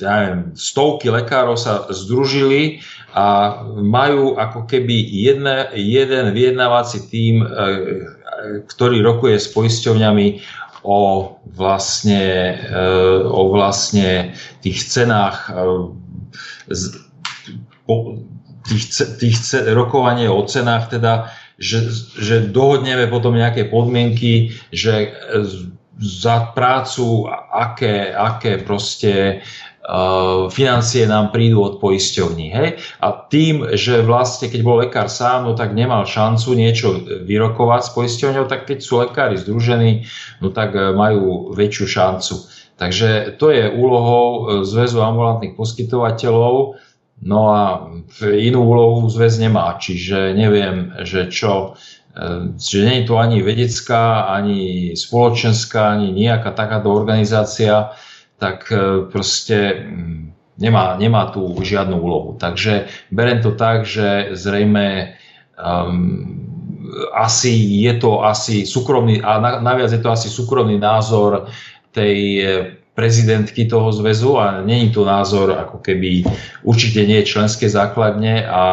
ja neviem, stovky lekárov sa združili a majú ako keby jedne, jeden vyjednávací tím, e, ktorý rokuje s poisťovňami o vlastne, e, o vlastne tých cenách e, tých, tých rokovanie o cenách teda, že, že dohodneme potom nejaké podmienky, že za prácu, aké, aké proste financie nám prídu od poisťovní. Hej? A tým, že vlastne keď bol lekár sám, no tak nemal šancu niečo vyrokovať s poisťovňou, tak keď sú lekári združení, no tak eh, majú väčšiu šancu. Takže to je úlohou eh, Zväzu ambulantných poskytovateľov, no a inú úlohu zväz nemá, čiže neviem, že čo, že nie je to ani vedecká, ani spoločenská, ani nejaká takáto organizácia, tak e, proste mm, nemá, nemá tu žiadnu úlohu. Takže berem to tak, že zrejme um, asi je to asi súkromný, a naviac je to asi súkromný názor tej prezidentky toho zväzu a není to názor ako keby určite nie je členské základne a,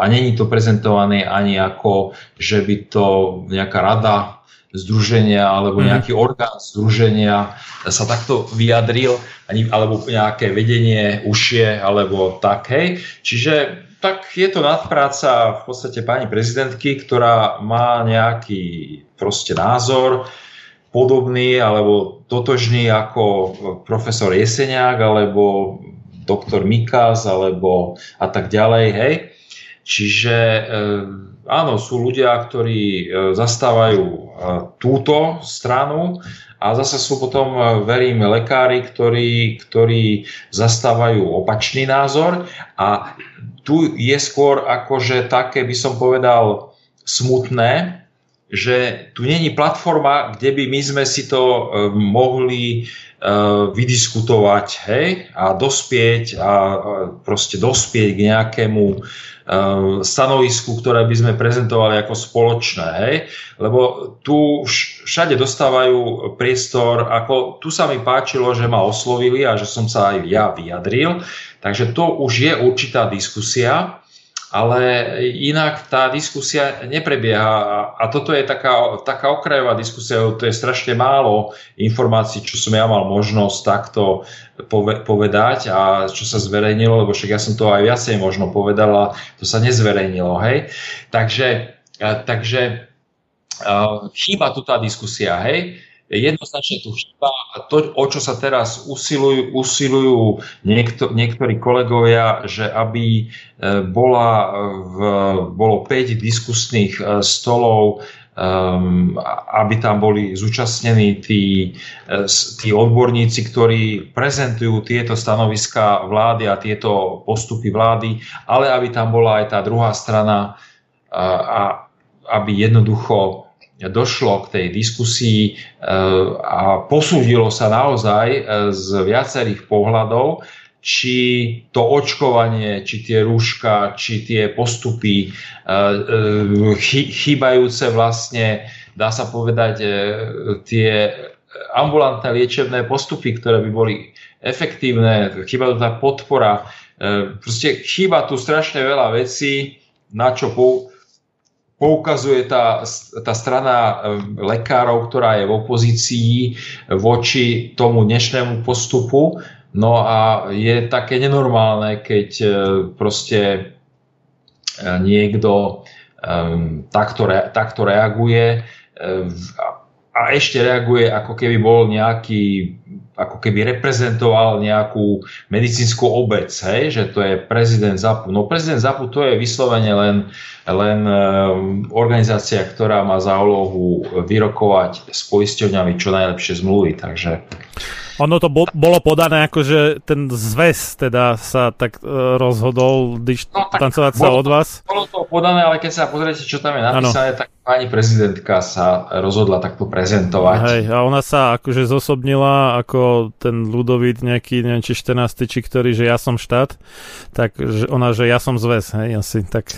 a není to prezentované ani ako, že by to nejaká rada združenia alebo mhm. nejaký orgán združenia sa takto vyjadril, alebo nejaké vedenie užšie alebo tak, hej. Čiže tak je to nadpráca v podstate pani prezidentky, ktorá má nejaký proste názor, podobný alebo totožný ako profesor Jeseniak alebo doktor Mikas alebo a tak ďalej, hej. Čiže e, áno, sú ľudia, ktorí e, zastávajú e, túto stranu a zase sú potom, verím, lekári, ktorí, ktorí zastávajú opačný názor a tu je skôr akože také, by som povedal, smutné, že tu není platforma, kde by my sme si to e, mohli e, vydiskutovať hej, a dospieť a proste dospieť k nejakému e, stanovisku, ktoré by sme prezentovali ako spoločné. Hej? Lebo tu všade dostávajú priestor, ako tu sa mi páčilo, že ma oslovili a že som sa aj ja vyjadril. Takže to už je určitá diskusia ale inak tá diskusia neprebieha a toto je taká, taká okrajová diskusia, to je strašne málo informácií, čo som ja mal možnosť takto povedať a čo sa zverejnilo, lebo však ja som to aj viacej možno povedal a to sa nezverejnilo, hej. Takže, takže chýba tu tá diskusia, hej jednoznačne tu chýba to, o čo sa teraz usilujú, usilujú niekto, niektorí kolegovia, že aby e, bola v, bolo 5 diskusných e, stolov, um, aby tam boli zúčastnení tí, e, tí odborníci, ktorí prezentujú tieto stanoviska vlády a tieto postupy vlády, ale aby tam bola aj tá druhá strana a, a aby jednoducho došlo k tej diskusii e, a posúdilo sa naozaj e, z viacerých pohľadov, či to očkovanie, či tie rúška, či tie postupy e, chýbajúce vlastne, dá sa povedať, tie ambulantné liečebné postupy, ktoré by boli efektívne, chýba tu tá podpora, proste chýba tu strašne veľa vecí, na čo poukazuje tá, tá strana lekárov, ktorá je v opozícii voči tomu dnešnému postupu. No a je také nenormálne, keď eh, proste eh, niekto takto, takto reaguje a ešte reaguje, ako keby bol nejaký ako keby reprezentoval nejakú medicínsku obec, hej, že to je prezident ZAPu. No prezident ZAPu to je vyslovene len, len e, organizácia, ktorá má za úlohu vyrokovať s poisťovňami čo najlepšie zmluvy, takže ono to bo, bolo podané ako, že ten zväz teda sa tak uh, rozhodol dištancovať no, sa od vás. Bolo to podané, ale keď sa pozriete, čo tam je napísané, ano. tak pani prezidentka sa rozhodla takto prezentovať. Hej, a ona sa akože zosobnila ako ten ľudovít nejaký, neviem či 14. či ktorý, že ja som štát, tak že ona, že ja som zväz, hej, asi tak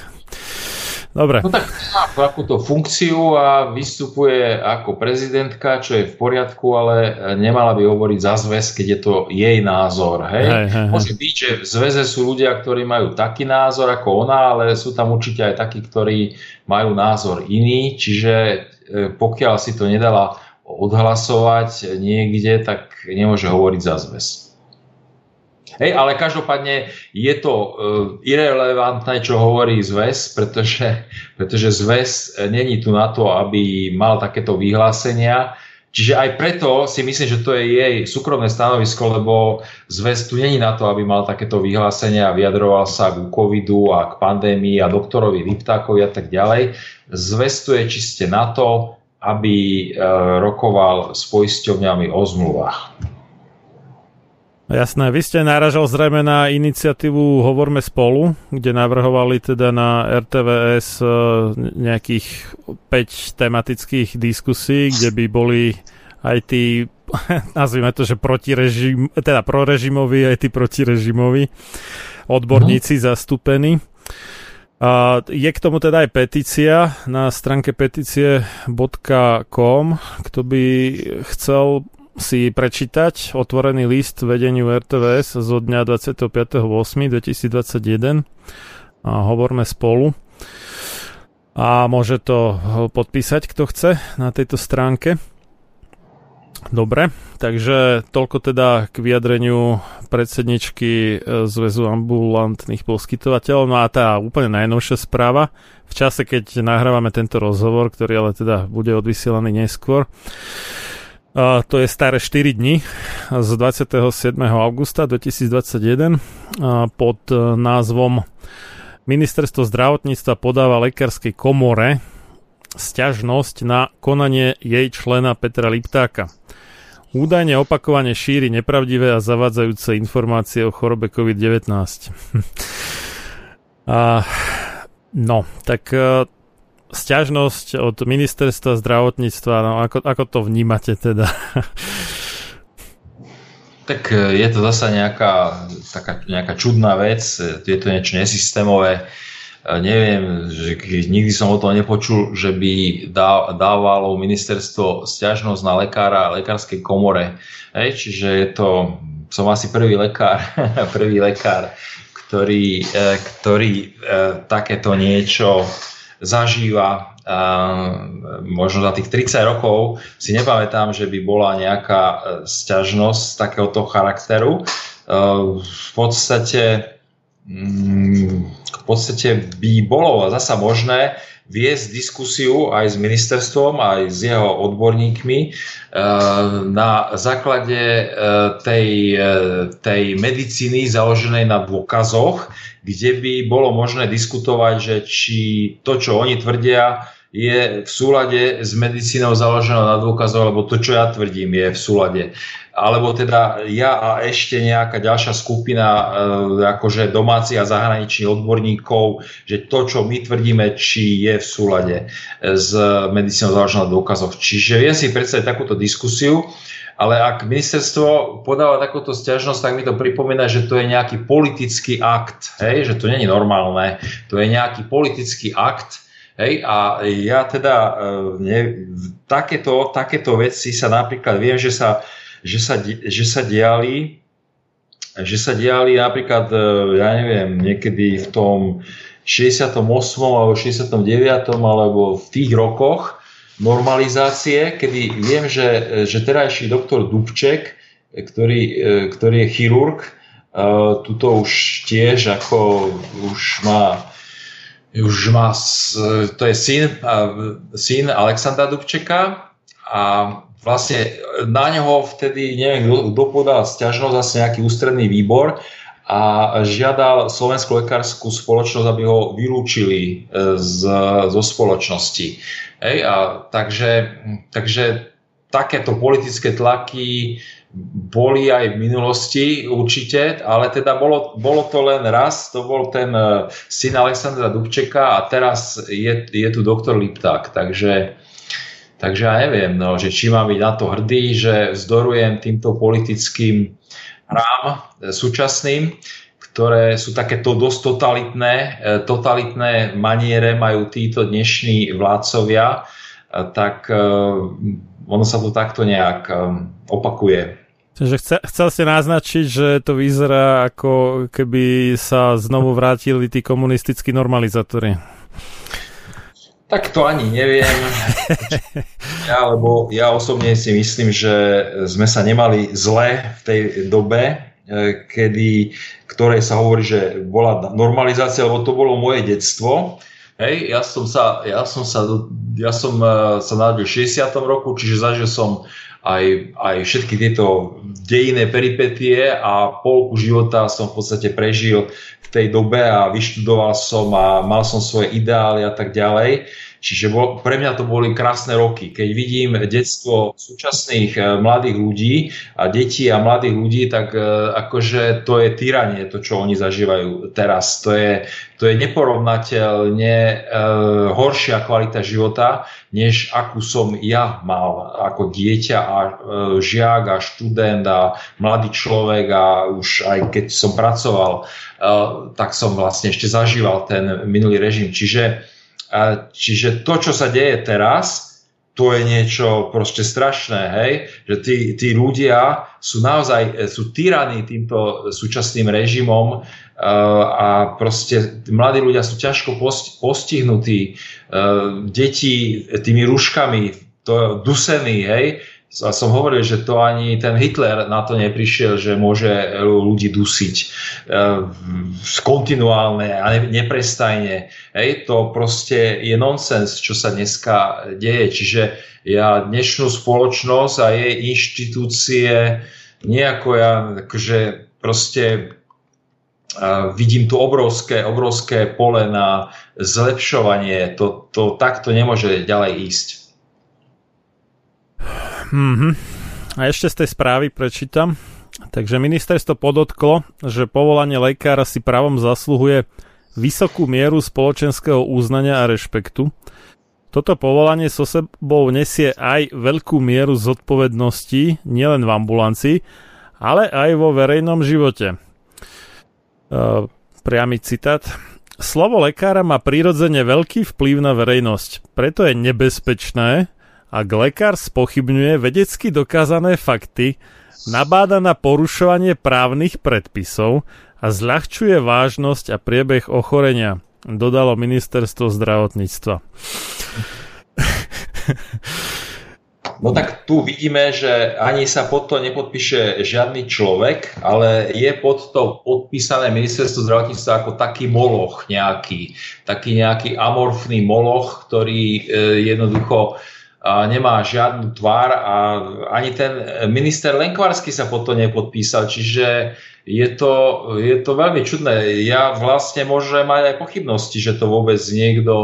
Dobre. No tak má takúto funkciu a vystupuje ako prezidentka, čo je v poriadku, ale nemala by hovoriť za zväz, keď je to jej názor. Hej? Hej, hej, Môže byť, že v zväze sú ľudia, ktorí majú taký názor ako ona, ale sú tam určite aj takí, ktorí majú názor iný, čiže e, pokiaľ si to nedala odhlasovať niekde, tak nemôže hovoriť za zväz. Hej, ale každopádne je to uh, irrelevantné, čo hovorí zväz, pretože, pretože zväz e, není tu na to, aby mal takéto vyhlásenia. Čiže aj preto si myslím, že to je jej súkromné stanovisko, lebo zväz tu není na to, aby mal takéto vyhlásenia a vyjadroval sa k covidu a k pandémii a doktorovi Liptákovi a tak ďalej. Zväz tu je čiste na to, aby uh, rokoval s poisťovňami o zmluvách. Jasné, vy ste náražal zrejme na iniciatívu Hovorme spolu, kde navrhovali teda na RTVS e, nejakých 5 tematických diskusí, kde by boli aj tí, nazvime to, že protirežim, teda prorežimoví, aj tí protirežimoví odborníci no. zastúpení. je k tomu teda aj petícia na stránke petície.com, kto by chcel si prečítať otvorený list vedeniu RTVS zo dňa 25.8.2021 a hovorme spolu a môže to podpísať, kto chce na tejto stránke. Dobre, takže toľko teda k vyjadreniu predsedničky e, Zväzu ambulantných poskytovateľov. No a tá úplne najnovšia správa, v čase, keď nahrávame tento rozhovor, ktorý ale teda bude odvysielaný neskôr, to je staré 4 dni z 27. augusta 2021 pod e, názvom Ministerstvo zdravotníctva podáva lekárskej komore sťažnosť na konanie jej člena Petra Liptáka. Údajne opakovane šíri nepravdivé a zavádzajúce informácie o chorobe COVID-19. a, no, tak uh, sťažnosť od ministerstva zdravotníctva, no ako, ako to vnímate teda? tak e, je to zase nejaká, taká, nejaká čudná vec, je to niečo nesystémové neviem, že nikdy som o tom nepočul, že by dávalo ministerstvo stiažnosť na lekára lekárskej komore. Hej, čiže je to, som asi prvý lekár, prvý lekár, ktorý, e, ktorý e, takéto niečo zažíva. Možno za tých 30 rokov si nepamätám, že by bola nejaká e, sťažnosť takéhoto charakteru. V podstate mm, v podstate by bolo zasa možné viesť diskusiu aj s ministerstvom, aj s jeho odborníkmi eh, na základe eh, tej, eh, tej medicíny založenej na dôkazoch, kde by bolo možné diskutovať, že či to, čo oni tvrdia, je v súlade s medicínou založenou na dôkazoch, alebo to, čo ja tvrdím, je v súlade alebo teda ja a ešte nejaká ďalšia skupina e, akože domácich a zahraničných odborníkov, že to, čo my tvrdíme, či je v súlade s medicínou založenou na dôkazoch. Čiže viem si predstaviť takúto diskusiu, ale ak ministerstvo podáva takúto stiažnosť, tak mi to pripomína, že to je nejaký politický akt, hej? že to je normálne, to je nejaký politický akt, Hej, a ja teda e, ne, takéto, takéto veci sa napríklad, viem, že sa že sa, že sa diali že sa diali napríklad, e, ja neviem, niekedy v tom 68. alebo 69. alebo v tých rokoch normalizácie, kedy viem, že, že terajší doktor Dubček, ktorý, e, ktorý je chirurg, tuto už tiež ako už má už má, to je syn, syn Alexandra Dubčeka a vlastne na neho vtedy, neviem, kto podal stiažnosť, asi nejaký ústredný výbor a žiadal Slovenskú lekárskú spoločnosť, aby ho vylúčili e, z, zo spoločnosti. Hej, a takže, takže takéto politické tlaky boli aj v minulosti určite, ale teda bolo, bolo to len raz, to bol ten e, syn Alexandra Dubčeka a teraz je, je tu doktor Lipták, takže Takže ja neviem, no, že či mám byť na to hrdý, že vzdorujem týmto politickým hrám e, súčasným, ktoré sú takéto dosť totalitné, e, totalitné maniere majú títo dnešní vládcovia, tak ono sa to takto nejak opakuje. Takže chce, chcel ste naznačiť, že to vyzerá ako keby sa znovu vrátili tí komunistickí normalizátori. Tak to ani neviem. Ja, lebo ja osobne si myslím, že sme sa nemali zle v tej dobe, e, kedy, ktorej sa hovorí, že bola normalizácia, lebo to bolo moje detstvo. Hej, ja som sa, ja som sa, ja som e, sa narodil v 60. roku, čiže zažil som aj, aj všetky tieto dejinné peripetie a polku života som v podstate prežil v tej dobe a vyštudoval som a mal som svoje ideály a tak ďalej. Čiže bol, pre mňa to boli krásne roky. Keď vidím detstvo súčasných e, mladých ľudí a detí a mladých ľudí, tak e, akože to je tyranie, to, čo oni zažívajú teraz. To je, to je neporovnateľne e, horšia kvalita života, než akú som ja mal ako dieťa a e, žiak a študent a mladý človek a už aj keď som pracoval, e, tak som vlastne ešte zažíval ten minulý režim. Čiže Čiže to, čo sa deje teraz, to je niečo proste strašné, hej? že tí, tí ľudia sú naozaj sú tyraní týmto súčasným režimom uh, a proste mladí ľudia sú ťažko postihnutí, uh, deti tými rúškami, to dusení, hej? A som hovoril, že to ani ten Hitler na to neprišiel, že môže ľudí dusiť e, kontinuálne a neprestajne. Hej, to proste je nonsens, čo sa dneska deje. Čiže ja dnešnú spoločnosť a jej inštitúcie nejako ja akože proste uh, vidím tu obrovské, obrovské pole na zlepšovanie. To, to takto nemôže ďalej ísť. Mm-hmm. A ešte z tej správy prečítam. Takže ministerstvo podotklo, že povolanie lekára si právom zasluhuje vysokú mieru spoločenského uznania a rešpektu. Toto povolanie so sebou nesie aj veľkú mieru zodpovednosti, nielen v ambulancii, ale aj vo verejnom živote. E, priamy citát. Slovo lekára má prirodzene veľký vplyv na verejnosť, preto je nebezpečné, ak lekár spochybňuje vedecky dokázané fakty, nabáda na porušovanie právnych predpisov a zľahčuje vážnosť a priebeh ochorenia, dodalo ministerstvo zdravotníctva. No tak tu vidíme, že ani sa pod to nepodpíše žiadny človek, ale je pod to podpísané ministerstvo zdravotníctva ako taký moloch nejaký, taký nejaký amorfný moloch, ktorý e, jednoducho nemá žiadnu tvár a ani ten minister Lenkvarsky sa pod to nepodpísal, čiže je to, je to veľmi čudné. Ja vlastne môžem mať aj pochybnosti, že to vôbec niekto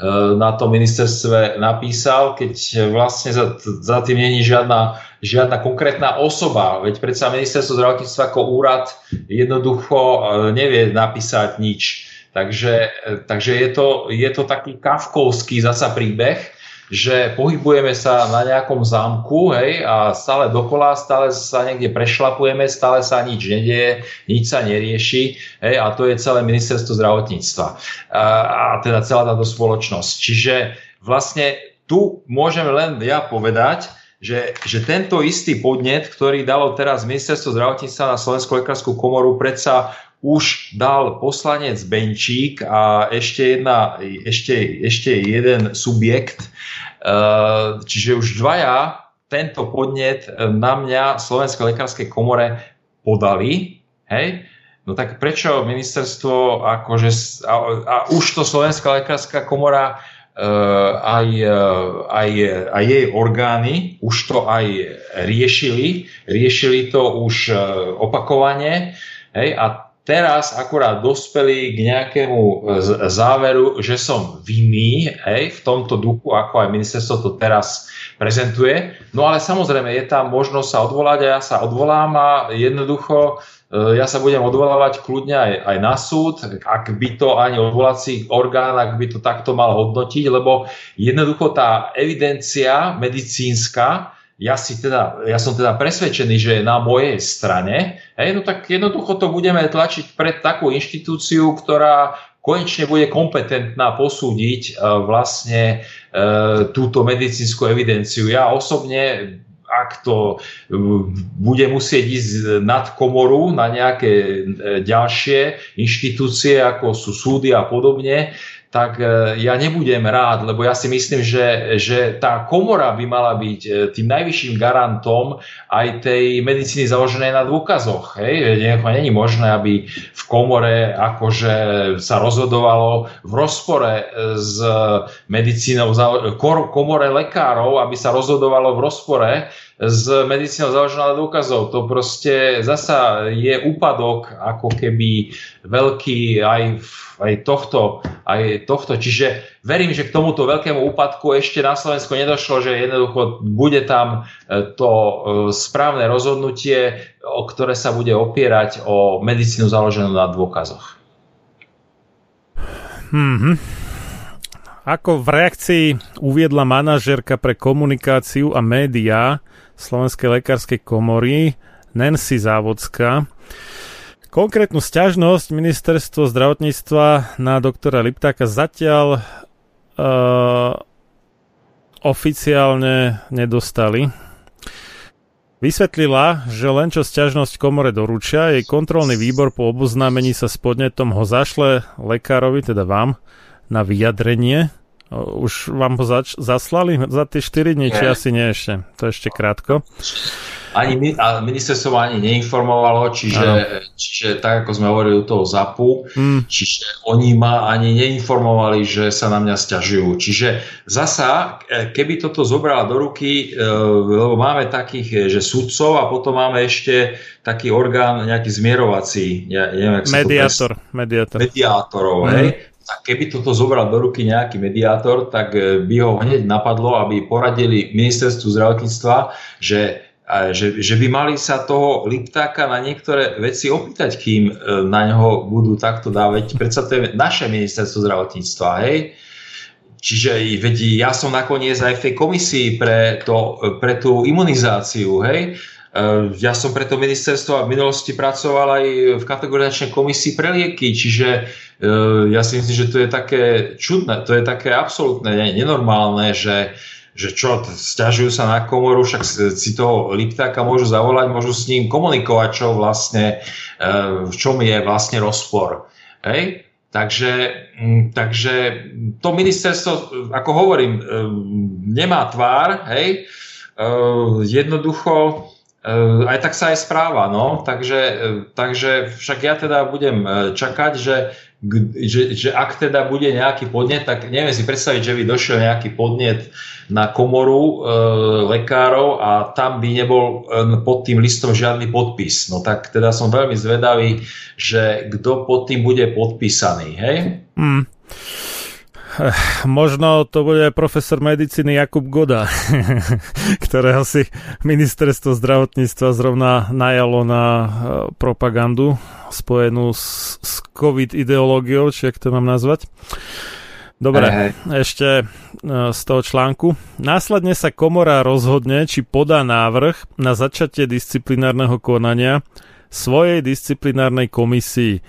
e, na tom ministerstve napísal, keď vlastne za, za tým není žiadna, žiadna konkrétna osoba. Veď predsa ministerstvo zdravotníctva ako úrad jednoducho e, nevie napísať nič. Takže, e, takže je, to, je to taký kafkovský zasa príbeh, že pohybujeme sa na nejakom zámku hej, a stále dokola, stále sa niekde prešlapujeme, stále sa nič nedieje, nič sa nerieši hej, a to je celé ministerstvo zdravotníctva a, a teda celá táto spoločnosť. Čiže vlastne tu môžem len ja povedať, že, že tento istý podnet, ktorý dalo teraz ministerstvo zdravotníctva na Slovenskú lekárskú komoru, predsa už dal poslanec Benčík a ešte, jedna, ešte, ešte jeden subjekt, e, čiže už dvaja tento podnet na mňa Slovenskej lekárskej komore podali, hej, No tak prečo ministerstvo, akože, a, a už to Slovenská lekárska komora uh, aj, aj, aj jej orgány už to aj riešili, riešili to už opakovane, hej, a teraz akurát dospeli k nejakému e, záveru, že som vinný hej, v tomto duchu, ako aj ministerstvo to teraz prezentuje. No ale samozrejme je tam možnosť sa odvolať a ja sa odvolám a jednoducho e, ja sa budem odvolávať kľudne aj, aj na súd, ak by to ani odvolací orgán, ak by to takto mal hodnotiť, lebo jednoducho tá evidencia medicínska ja, si teda, ja som teda presvedčený, že je na mojej strane, hej, no tak jednoducho to budeme tlačiť pred takú inštitúciu, ktorá konečne bude kompetentná posúdiť uh, vlastne uh, túto medicínsku evidenciu. Ja osobne ak to e, bude musieť ísť nad komoru na nejaké ďalšie inštitúcie, ako sú súdy a podobne, tak e, ja nebudem rád, lebo ja si myslím, že, že tá komora by mala byť e, tým najvyšším garantom aj tej medicíny založenej na dôkazoch. Hej? Není možné, aby v komore akože sa rozhodovalo v rozpore e, s medicínou, komore lekárov, aby sa rozhodovalo v rozpore z medicínou založená na dôkazov. To proste zasa je úpadok ako keby veľký aj, aj, tohto, aj tohto. Čiže verím, že k tomuto veľkému úpadku ešte na Slovensku nedošlo, že jednoducho bude tam e, to e, správne rozhodnutie, o ktoré sa bude opierať o medicínu založenú na dôkazoch. Mm-hmm. Ako v reakcii uviedla manažérka pre komunikáciu a médiá Slovenskej lekárskej komory Nancy Závodská, konkrétnu sťažnosť ministerstvo zdravotníctva na doktora Liptáka zatiaľ uh, oficiálne nedostali. Vysvetlila, že len čo sťažnosť komore doručia, jej kontrolný výbor po oboznámení sa s podnetom ho zašle lekárovi, teda vám, na vyjadrenie. Už vám ho zač- zaslali za tie 4 dní, či asi nie ešte? To ešte krátko. Ani a ministerstvo ani neinformovalo, čiže, čiže tak ako sme hovorili u toho ZAPu, mm. čiže oni ma ani neinformovali, že sa na mňa stiažujú. Čiže zasa, e, keby toto zobrala do ruky, e, lebo máme takých, že sudcov a potom máme ešte taký orgán, nejaký zmierovací, ja, neviem, mediátor, mediátor. Mediátorov, mm. hej a keby toto zobral do ruky nejaký mediátor, tak e, by ho hneď napadlo, aby poradili ministerstvu zdravotníctva, že, že, že by mali sa toho Liptáka na niektoré veci opýtať, kým e, na neho budú takto dávať. Predsa to je naše ministerstvo zdravotníctva, hej? Čiže veď ja som nakoniec aj v tej komisii pre, to, pre tú imunizáciu, hej? E, ja som pre to ministerstvo v minulosti pracoval aj v kategorizačnej komisii pre lieky, čiže Eh, ja si myslím, že to je také čudné, to je také absolútne nenormálne, že, že čo, stiažujú sa na komoru, však si toho Liptáka môžu zavolať, môžu s ním komunikovať, čo vlastne, eh, v čom je vlastne rozpor. Hej? Takže, takže to ministerstvo, ako hovorím, eh, nemá tvár, hej, jednoducho aj tak sa aj správa, no, takže, takže však ja teda budem čakať, že že, že ak teda bude nejaký podnet, tak neviem si predstaviť, že by došiel nejaký podnet na komoru e, lekárov a tam by nebol e, pod tým listom žiadny podpis. No tak teda som veľmi zvedavý, že kto pod tým bude podpísaný, hej? Mm. Možno to bude profesor medicíny Jakub Goda, ktorého si ministerstvo zdravotníctva zrovna najalo na e, propagandu spojenú s, s COVID ideológiou, či ak to mám nazvať. Dobre, hey, hey. ešte e, z toho článku. Následne sa komora rozhodne, či podá návrh na začatie disciplinárneho konania svojej disciplinárnej komisii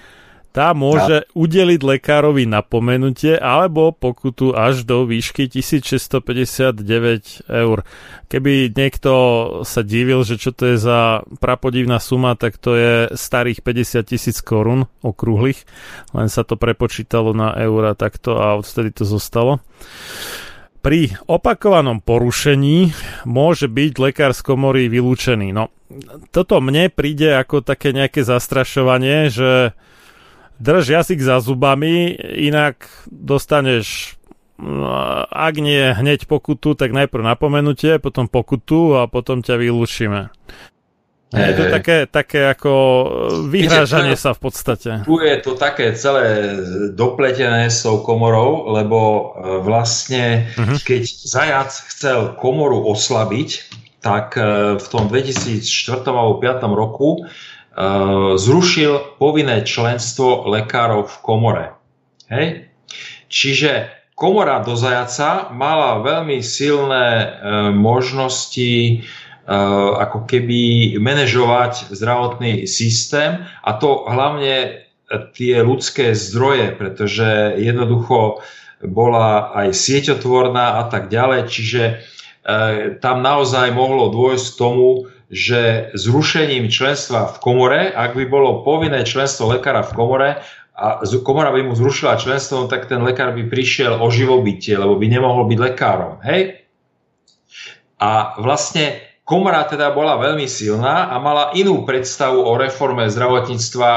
tá môže udeliť lekárovi napomenutie alebo pokutu až do výšky 1659 eur. Keby niekto sa divil, že čo to je za prapodivná suma, tak to je starých 50 tisíc korún okrúhlych, len sa to prepočítalo na eura takto a odtedy to zostalo. Pri opakovanom porušení môže byť lekár z komory vylúčený. No, toto mne príde ako také nejaké zastrašovanie, že drž jazyk za zubami, inak dostaneš no, ak nie hneď pokutu, tak najprv napomenutie, potom pokutu a potom ťa vylúčime. Hey, je to hey. také, také ako vyhrážanie sa v podstate. Tu je to také celé dopletené s tou komorou, lebo e, vlastne uh-huh. keď Zajac chcel komoru oslabiť, tak e, v tom 2004 alebo 2005 roku zrušil povinné členstvo lekárov v komore. Hej? Čiže komora do zajaca mala veľmi silné e, možnosti e, ako keby manažovať zdravotný systém a to hlavne tie ľudské zdroje, pretože jednoducho bola aj sieťotvorná a tak ďalej, čiže tam naozaj mohlo dôjsť k tomu, že zrušením členstva v komore, ak by bolo povinné členstvo lekára v komore a komora by mu zrušila členstvo, tak ten lekár by prišiel o živobytie, lebo by nemohol byť lekárom. Hej? A vlastne komora teda bola veľmi silná a mala inú predstavu o reforme zdravotníctva,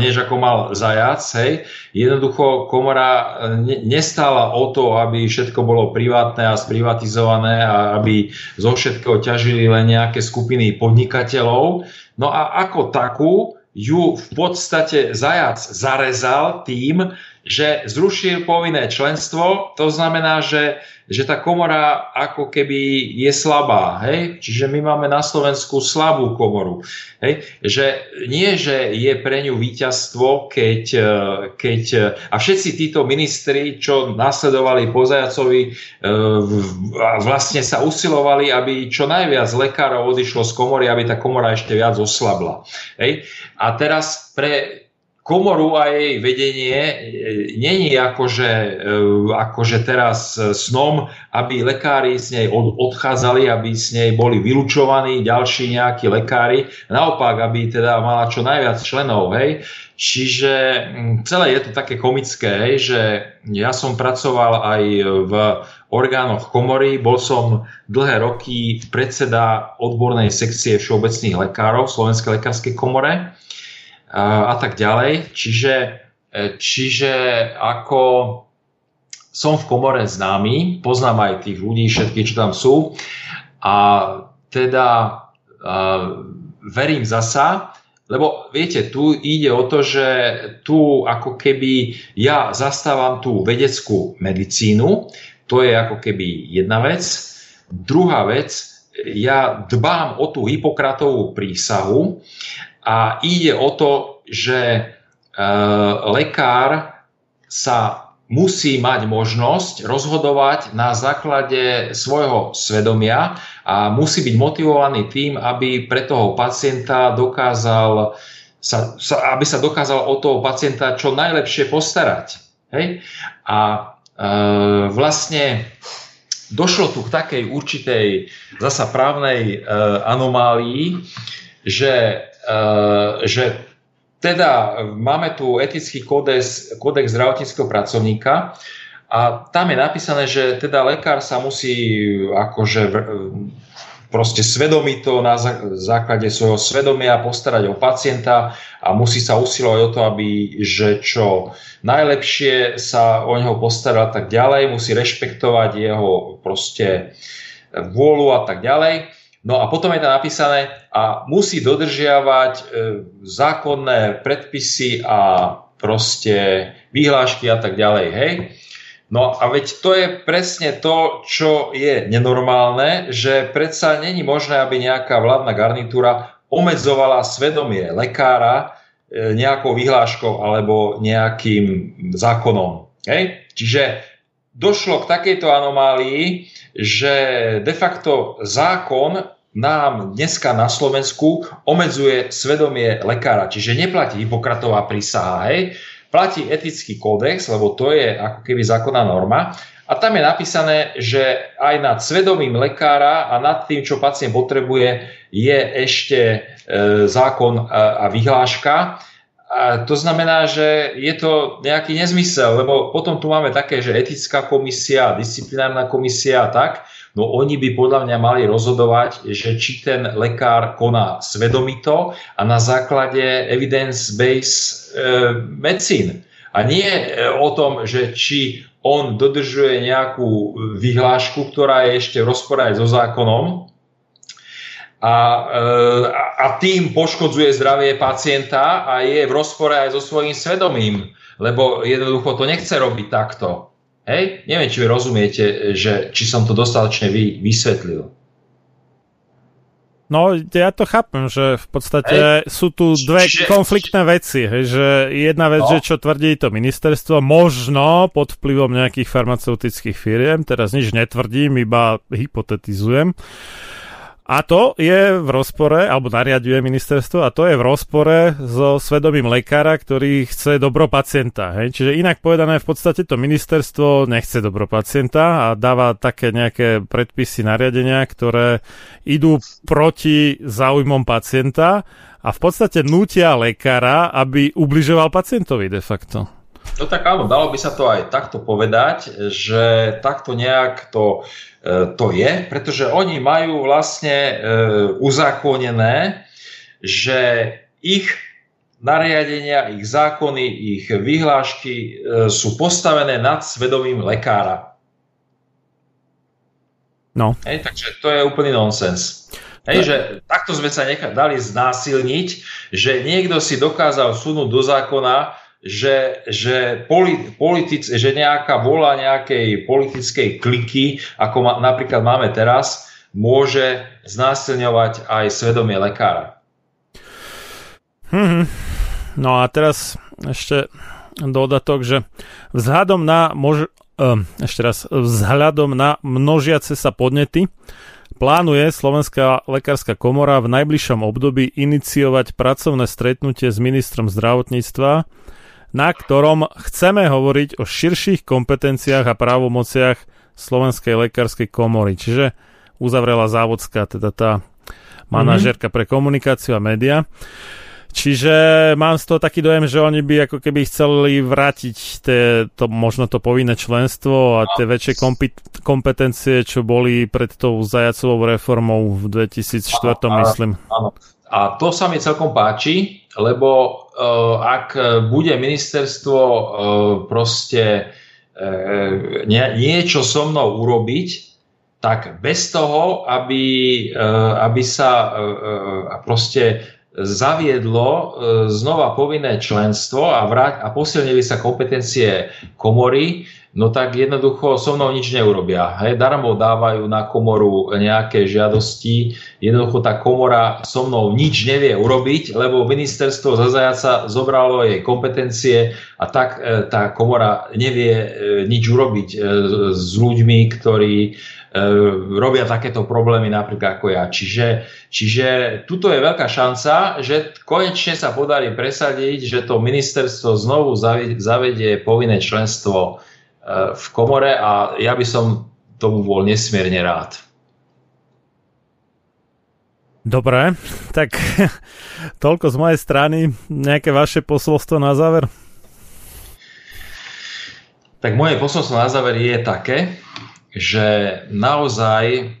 než ako mal Zajac. Hej. Jednoducho komora e, nestála o to, aby všetko bolo privátne a sprivatizované a aby zo všetkého ťažili len nejaké skupiny podnikateľov. No a ako takú ju v podstate Zajac zarezal tým, že zrušil povinné členstvo, to znamená, že že tá komora ako keby je slabá. Hej? Čiže my máme na Slovensku slabú komoru. Hej? Že nie, že je pre ňu víťazstvo, keď, e, keď e, a všetci títo ministri, čo nasledovali po e, vlastne sa usilovali, aby čo najviac lekárov odišlo z komory, aby tá komora ešte viac oslabla. Hej? A teraz pre komoru a jej vedenie e, není akože, e, akože teraz snom, aby lekári z nej odchádzali, aby z nej boli vylúčovaní ďalší nejakí lekári. Naopak, aby teda mala čo najviac členov. Hej. Čiže celé je to také komické, hej, že ja som pracoval aj v orgánoch komory, bol som dlhé roky predseda odbornej sekcie všeobecných lekárov v Slovenskej lekárskej komore a tak ďalej. Čiže, e, čiže ako som v komore známy, poznám aj tých ľudí, všetkých, čo tam sú a teda uh, verím zasa, lebo viete, tu ide o to, že tu ako keby ja zastávam tú vedeckú medicínu, to je ako keby jedna vec. Druhá vec, ja dbám o tú Hipokratovú prísahu a ide o to, že e, lekár sa musí mať možnosť rozhodovať na základe svojho svedomia a musí byť motivovaný tým, aby pre toho pacienta dokázal sa, sa, aby sa dokázal o toho pacienta čo najlepšie postarať. Hej? A e, vlastne došlo tu k takej určitej zasa právnej e, anomálii, že že teda máme tu etický kódex, kódex zdravotníckého pracovníka a tam je napísané, že teda lekár sa musí akože proste svedomito na základe svojho svedomia postarať o pacienta a musí sa usilovať o to, aby že čo najlepšie sa o neho postarať tak ďalej, musí rešpektovať jeho proste vôľu a tak ďalej. No a potom je tam napísané a musí dodržiavať e, zákonné predpisy a proste vyhlášky a tak ďalej, hej. No a veď to je presne to, čo je nenormálne, že predsa není možné, aby nejaká vládna garnitúra obmedzovala svedomie lekára e, nejakou vyhláškou alebo nejakým zákonom. Hej? Čiže došlo k takejto anomálii, že de facto zákon nám dneska na Slovensku obmedzuje svedomie lekára. Čiže neplatí Hipokratová prísaha, hej, platí etický kódex, lebo to je ako keby zákonná norma. A tam je napísané, že aj nad svedomím lekára a nad tým, čo pacient potrebuje, je ešte e, zákon a, a vyhláška. A to znamená, že je to nejaký nezmysel, lebo potom tu máme také, že etická komisia, disciplinárna komisia a tak, no oni by podľa mňa mali rozhodovať, že či ten lekár koná svedomito a na základe evidence-based e, medicín. A nie e, o tom, že či on dodržuje nejakú vyhlášku, ktorá je ešte v rozpore so zákonom, a, e, a tým poškodzuje zdravie pacienta a je v rozpore aj so svojím svedomím, lebo jednoducho to nechce robiť takto. Hej? Neviem, či vy rozumiete, že, či som to dostatočne vy, vysvetlil. No, ja to chápem, že v podstate hej. sú tu dve Čiže... konfliktné veci. Hej, že jedna vec, no. že čo tvrdí to ministerstvo, možno pod vplyvom nejakých farmaceutických firiem, teraz nič netvrdím, iba hypotetizujem. A to je v rozpore, alebo nariaduje ministerstvo, a to je v rozpore so svedomím lekára, ktorý chce dobro pacienta. Hej? Čiže inak povedané, v podstate to ministerstvo nechce dobro pacienta a dáva také nejaké predpisy, nariadenia, ktoré idú proti záujmom pacienta a v podstate nutia lekára, aby ubližoval pacientovi de facto. No tak áno, dalo by sa to aj takto povedať, že takto nejak to, e, to je, pretože oni majú vlastne e, uzákonené, že ich nariadenia, ich zákony, ich vyhlášky e, sú postavené nad svedomím lekára. No. Hej, takže to je úplný nonsens. Hej, že takto sme sa nechali, dali znásilniť, že niekto si dokázal sunúť do zákona, že, že, politic, že nejaká vola nejakej politickej kliky, ako ma, napríklad máme teraz, môže znásilňovať aj svedomie lekára. Hmm. No a teraz ešte dodatok, že vzhľadom na mož, uh, ešte raz, vzhľadom na množiace sa podnety plánuje Slovenská lekárska komora v najbližšom období iniciovať pracovné stretnutie s ministrom zdravotníctva na ktorom chceme hovoriť o širších kompetenciách a právomociach Slovenskej lekárskej komory. Čiže uzavrela závodská, teda tá manažérka pre komunikáciu a média. Čiže mám z toho taký dojem, že oni by ako keby chceli vrátiť tie, to, možno to povinné členstvo a tie väčšie kompetencie, čo boli pred tou zajacovou reformou v 2004, áno, myslím. Áno. A to sa mi celkom páči, lebo uh, ak bude ministerstvo uh, proste uh, nie, niečo so mnou urobiť, tak bez toho, aby, uh, aby sa uh, proste zaviedlo znova povinné členstvo a, vrať, a posilnili sa kompetencie komory, no tak jednoducho so mnou nič neurobia. Hej, darmo dávajú na komoru nejaké žiadosti, jednoducho tá komora so mnou nič nevie urobiť, lebo ministerstvo za zajaca zobralo jej kompetencie a tak e, tá komora nevie e, nič urobiť e, s ľuďmi, ktorí robia takéto problémy napríklad ako ja. Čiže, čiže tuto je veľká šanca, že konečne sa podarí presadiť, že to ministerstvo znovu zavedie povinné členstvo v komore a ja by som tomu bol nesmierne rád. Dobre, tak toľko z mojej strany. Nejaké vaše posolstvo na záver? Tak moje posolstvo na záver je také, že naozaj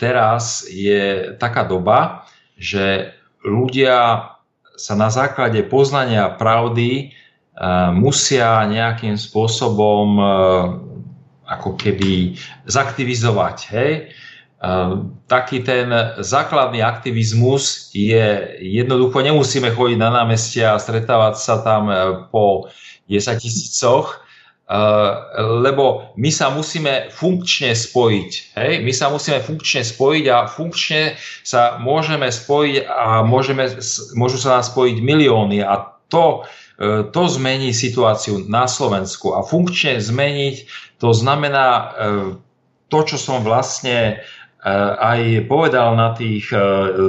teraz je taká doba, že ľudia sa na základe poznania pravdy musia nejakým spôsobom e, ako keby zaktivizovať. Hej? Taký ten základný aktivizmus je jednoducho, nemusíme chodiť na námestia a stretávať sa tam e, po 10 tisícoch, e, lebo my sa musíme funkčne spojiť. Hej? My sa musíme funkčne spojiť a funkčne sa môžeme spojiť a môžeme, môžu sa nás spojiť milióny a to E, to zmení situáciu na Slovensku. A funkčne zmeniť to znamená e, to, čo som vlastne e, aj povedal na tých,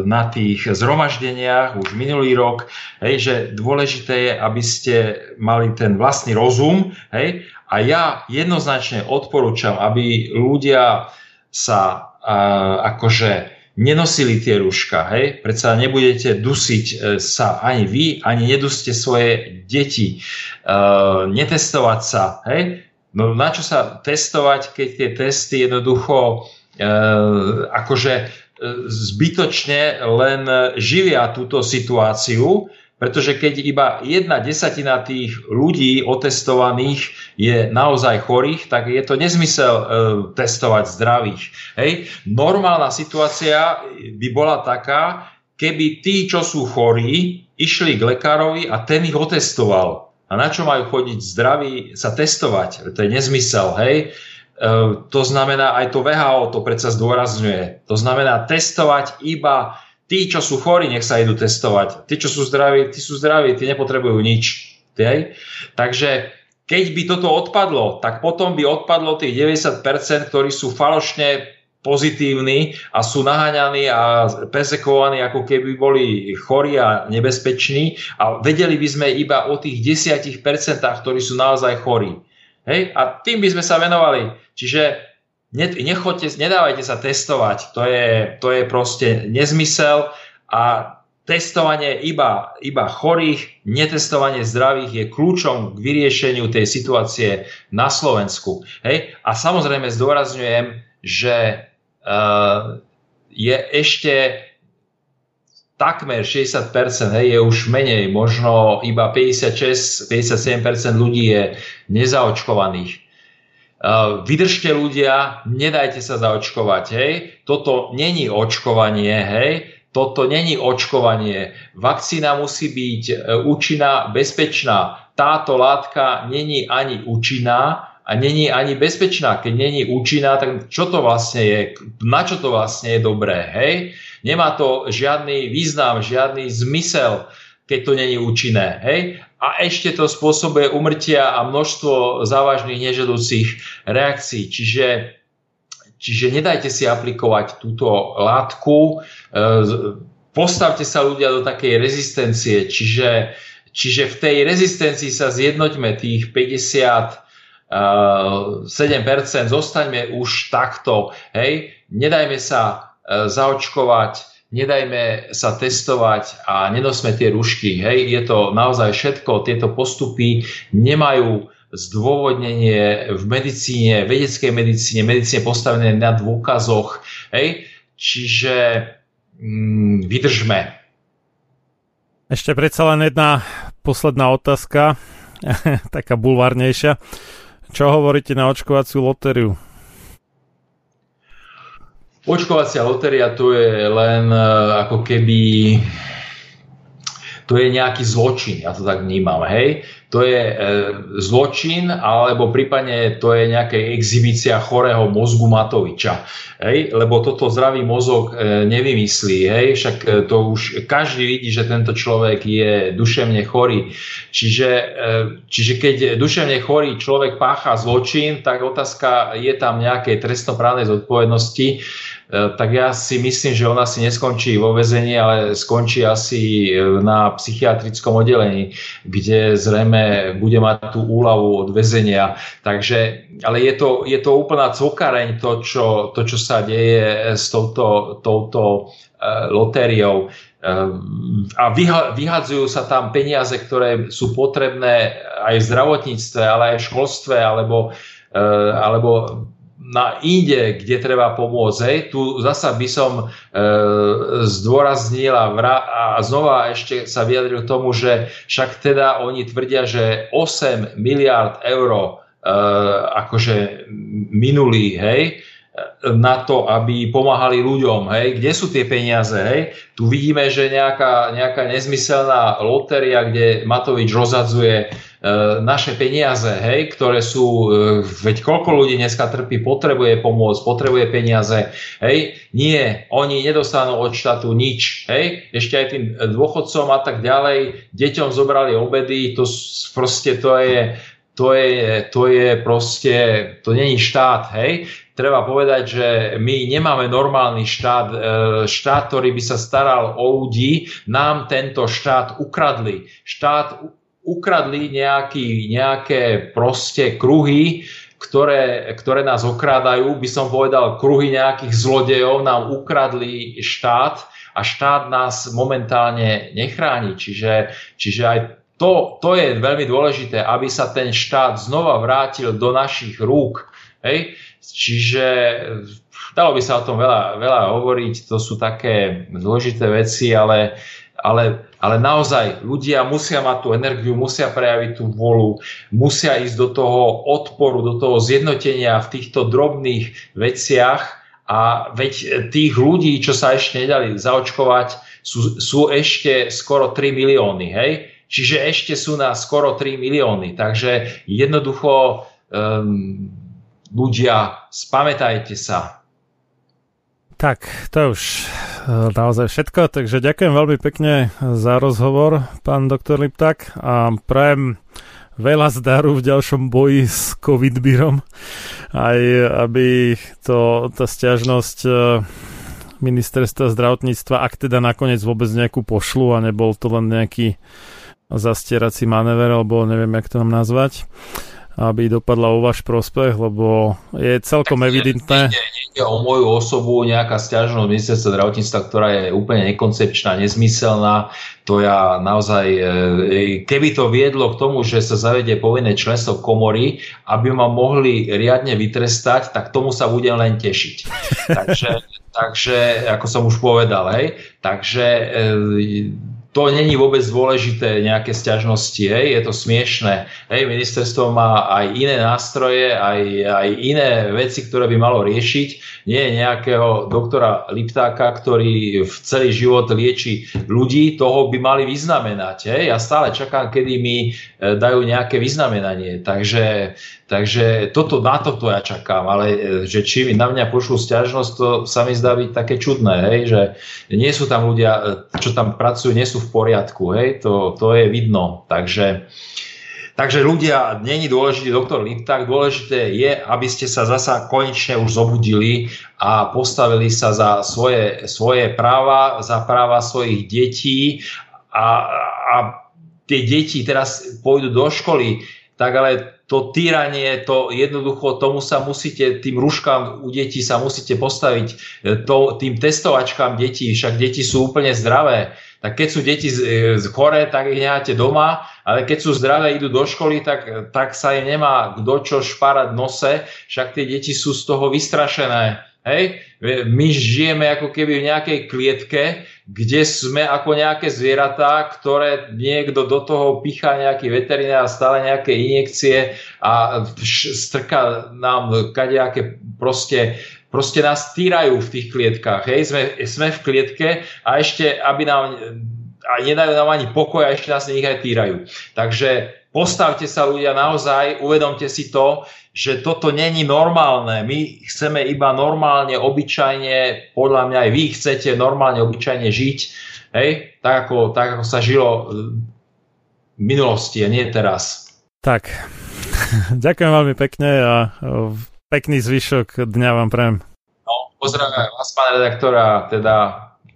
na tých zhromaždeniach už minulý rok, hej, že dôležité je, aby ste mali ten vlastný rozum. Hej, a ja jednoznačne odporúčam, aby ľudia sa akože nenosili tie rúška, hej? Predsa nebudete dusiť e, sa ani vy, ani neduste svoje deti. Uh, netestovať sa, hej? No na čo sa testovať, keď tie testy jednoducho uh, akože zbytočne len živia túto situáciu, pretože keď iba jedna desatina tých ľudí otestovaných je naozaj chorých, tak je to nezmysel e, testovať zdravých. Hej. Normálna situácia by bola taká, keby tí, čo sú chorí, išli k lekárovi a ten ich otestoval. A na čo majú chodiť zdraví sa testovať? To je nezmysel, hej? E, to znamená, aj to VHO to predsa zdôrazňuje. To znamená testovať iba Tí, čo sú chorí, nech sa idú testovať. Tí, čo sú zdraví, tí sú zdraví, tí nepotrebujú nič. Tej? Takže keď by toto odpadlo, tak potom by odpadlo tých 90%, ktorí sú falošne pozitívni a sú naháňaní a pesekovaní, ako keby boli chorí a nebezpeční a vedeli by sme iba o tých 10%, ktorí sú naozaj chorí. Hej? A tým by sme sa venovali. Čiže nechoďte, nedávajte sa testovať, to je, to je proste nezmysel a testovanie iba, iba chorých, netestovanie zdravých je kľúčom k vyriešeniu tej situácie na Slovensku. Hej? A samozrejme zdôrazňujem, že uh, je ešte takmer 60%, hej, je už menej, možno iba 56-57% ľudí je nezaočkovaných. Uh, vydržte ľudia, nedajte sa zaočkovať, hej. Toto není očkovanie, hej toto není očkovanie. Vakcína musí byť e, účinná, bezpečná. Táto látka není ani účinná a není ani bezpečná. Keď není účinná, tak čo to vlastne je? Na čo to vlastne je dobré? Hej? Nemá to žiadny význam, žiadny zmysel, keď to není účinné. Hej? A ešte to spôsobuje umrtia a množstvo závažných nežadúcich reakcií. Čiže Čiže nedajte si aplikovať túto látku, e, postavte sa ľudia do takej rezistencie, čiže, čiže v tej rezistencii sa zjednoťme tých 50 7%, zostaňme už takto, hej, nedajme sa e, zaočkovať, nedajme sa testovať a nenosme tie rušky, hej, je to naozaj všetko, tieto postupy nemajú zdôvodnenie v medicíne, vedeckej medicíne, medicíne postavené na dôkazoch. Hej? Čiže mm, vydržme. Ešte predsa len jedna posledná otázka, taká bulvárnejšia. Čo hovoríte na očkovaciu lotériu? Očkovacia lotéria to je len e, ako keby to je nejaký zločin, ja to tak vnímam, hej to je e, zločin, alebo prípadne to je nejaká exhibícia chorého mozgu Matoviča. Hej? Lebo toto zdravý mozog e, nevymyslí. Hej? Však e, to už každý vidí, že tento človek je duševne chorý. Čiže, e, čiže keď duševne chorý človek pácha zločin, tak otázka je tam nejakej trestnoprávnej zodpovednosti. E, tak ja si myslím, že ona si neskončí vo vezení, ale skončí asi e, na psychiatrickom oddelení, kde zrejme bude mať tú úľavu od väzenia. Takže, ale je to, je to úplná cvokareň to čo, to, čo sa deje s touto, touto lotériou. a vyhadzujú sa tam peniaze, ktoré sú potrebné aj v zdravotníctve, ale aj v školstve, alebo, alebo na inde, kde treba pomôcť. Hej. Tu zasa by som e, zdôraznil a, vra- a znova ešte sa vyjadril k tomu, že však teda oni tvrdia, že 8 miliard eur e, akože minulý, hej, na to, aby pomáhali ľuďom. Hej? Kde sú tie peniaze? Hej? Tu vidíme, že nejaká, nejaká nezmyselná lotéria, kde Matovič rozadzuje E, naše peniaze, hej, ktoré sú, e, veď koľko ľudí dneska trpí, potrebuje pomôcť, potrebuje peniaze, hej, nie, oni nedostanú od štátu nič, hej, ešte aj tým dôchodcom a tak ďalej, deťom zobrali obedy, to proste to je, to je, to je proste, to není štát, hej, treba povedať, že my nemáme normálny štát, e, štát, ktorý by sa staral o ľudí, nám tento štát ukradli. Štát ukradli nejaký, nejaké proste kruhy, ktoré, ktoré nás okrádajú, by som povedal, kruhy nejakých zlodejov nám ukradli štát a štát nás momentálne nechráni. Čiže, čiže aj to, to je veľmi dôležité, aby sa ten štát znova vrátil do našich rúk. Hej? Čiže dalo by sa o tom veľa, veľa hovoriť, to sú také dôležité veci, ale ale, ale naozaj ľudia musia mať tú energiu, musia prejaviť tú volu, musia ísť do toho odporu, do toho zjednotenia v týchto drobných veciach a veď tých ľudí, čo sa ešte nedali zaočkovať, sú, sú ešte skoro 3 milióny, hej? Čiže ešte sú na skoro 3 milióny. Takže jednoducho um, ľudia, spamätajte sa. Tak, to už naozaj všetko, takže ďakujem veľmi pekne za rozhovor, pán doktor Liptak a prajem veľa zdaru v ďalšom boji s COVID-bírom, aj aby to, tá stiažnosť e, ministerstva zdravotníctva, ak teda nakoniec vôbec nejakú pošlu a nebol to len nejaký zastierací manéver, alebo neviem, jak to nám nazvať, aby dopadla o váš prospech, lebo je celkom tak evidentné. Nie o moju osobu nejaká stiažnosť ministerstva zdravotníctva, ktorá je úplne nekoncepčná, nezmyselná. To ja naozaj, e, keby to viedlo k tomu, že sa zavedie povinné členstvo komory, aby ma mohli riadne vytrestať, tak tomu sa budem len tešiť. takže, takže ako som už povedal, hej, takže e, to není vôbec dôležité nejaké stiažnosti, hej, je to smiešné. Hej, ministerstvo má aj iné nástroje, aj, aj iné veci, ktoré by malo riešiť. Nie je nejakého doktora Liptáka, ktorý v celý život lieči ľudí, toho by mali vyznamenať. Hej. Ja stále čakám, kedy mi e, dajú nejaké vyznamenanie. Takže Takže toto, na toto ja čakám, ale e, že či na mňa pošlú stiažnosť, to sa mi zdá byť také čudné, hej, že nie sú tam ľudia, e, čo tam pracujú, nie sú v poriadku, hej, to, to je vidno. Takže, takže ľudia, není dôležitý doktor Lipták, dôležité je, aby ste sa zasa konečne už zobudili a postavili sa za svoje, svoje práva, za práva svojich detí a, a tie deti teraz pôjdu do školy, tak ale to týranie, to jednoducho, tomu sa musíte, tým rúškam u detí sa musíte postaviť, to, tým testovačkám detí, však deti sú úplne zdravé. Tak keď sú deti e, choré, tak ich necháte doma, ale keď sú zdravé, idú do školy, tak, tak sa im nemá kto čo šparať nose, však tie deti sú z toho vystrašené. Hej? My žijeme ako keby v nejakej klietke, kde sme ako nejaké zvieratá, ktoré niekto do toho pichá nejaký veterinár stále nejaké injekcie a strká nám kadejaké proste proste nás týrajú v tých klietkách. Hej? Sme, sme v klietke a ešte, aby nám a nedajú nám ani pokoj a ešte nás nech aj týrajú. Takže postavte sa ľudia naozaj, uvedomte si to, že toto není normálne. My chceme iba normálne, obyčajne, podľa mňa aj vy chcete normálne, obyčajne žiť, hej? Tak, ako, tak ako sa žilo v minulosti a nie teraz. Tak, ďakujem veľmi pekne a pekný zvyšok dňa vám prajem. No, pozdravujem vás, pán redaktor, a teda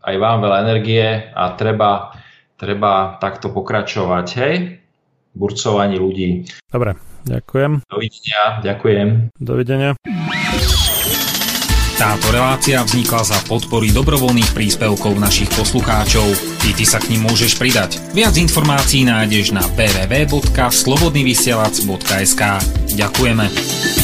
aj vám veľa energie a treba, treba takto pokračovať, hej? burcovaní ľudí. Dobre, ďakujem. Dovidenia, ďakujem. Dovidenia. Táto relácia vznikla za podpory dobrovoľných príspevkov našich poslucháčov. I ty sa k ním môžeš pridať. Viac informácií nájdeš na www.slobodnyvysielac.sk Ďakujeme.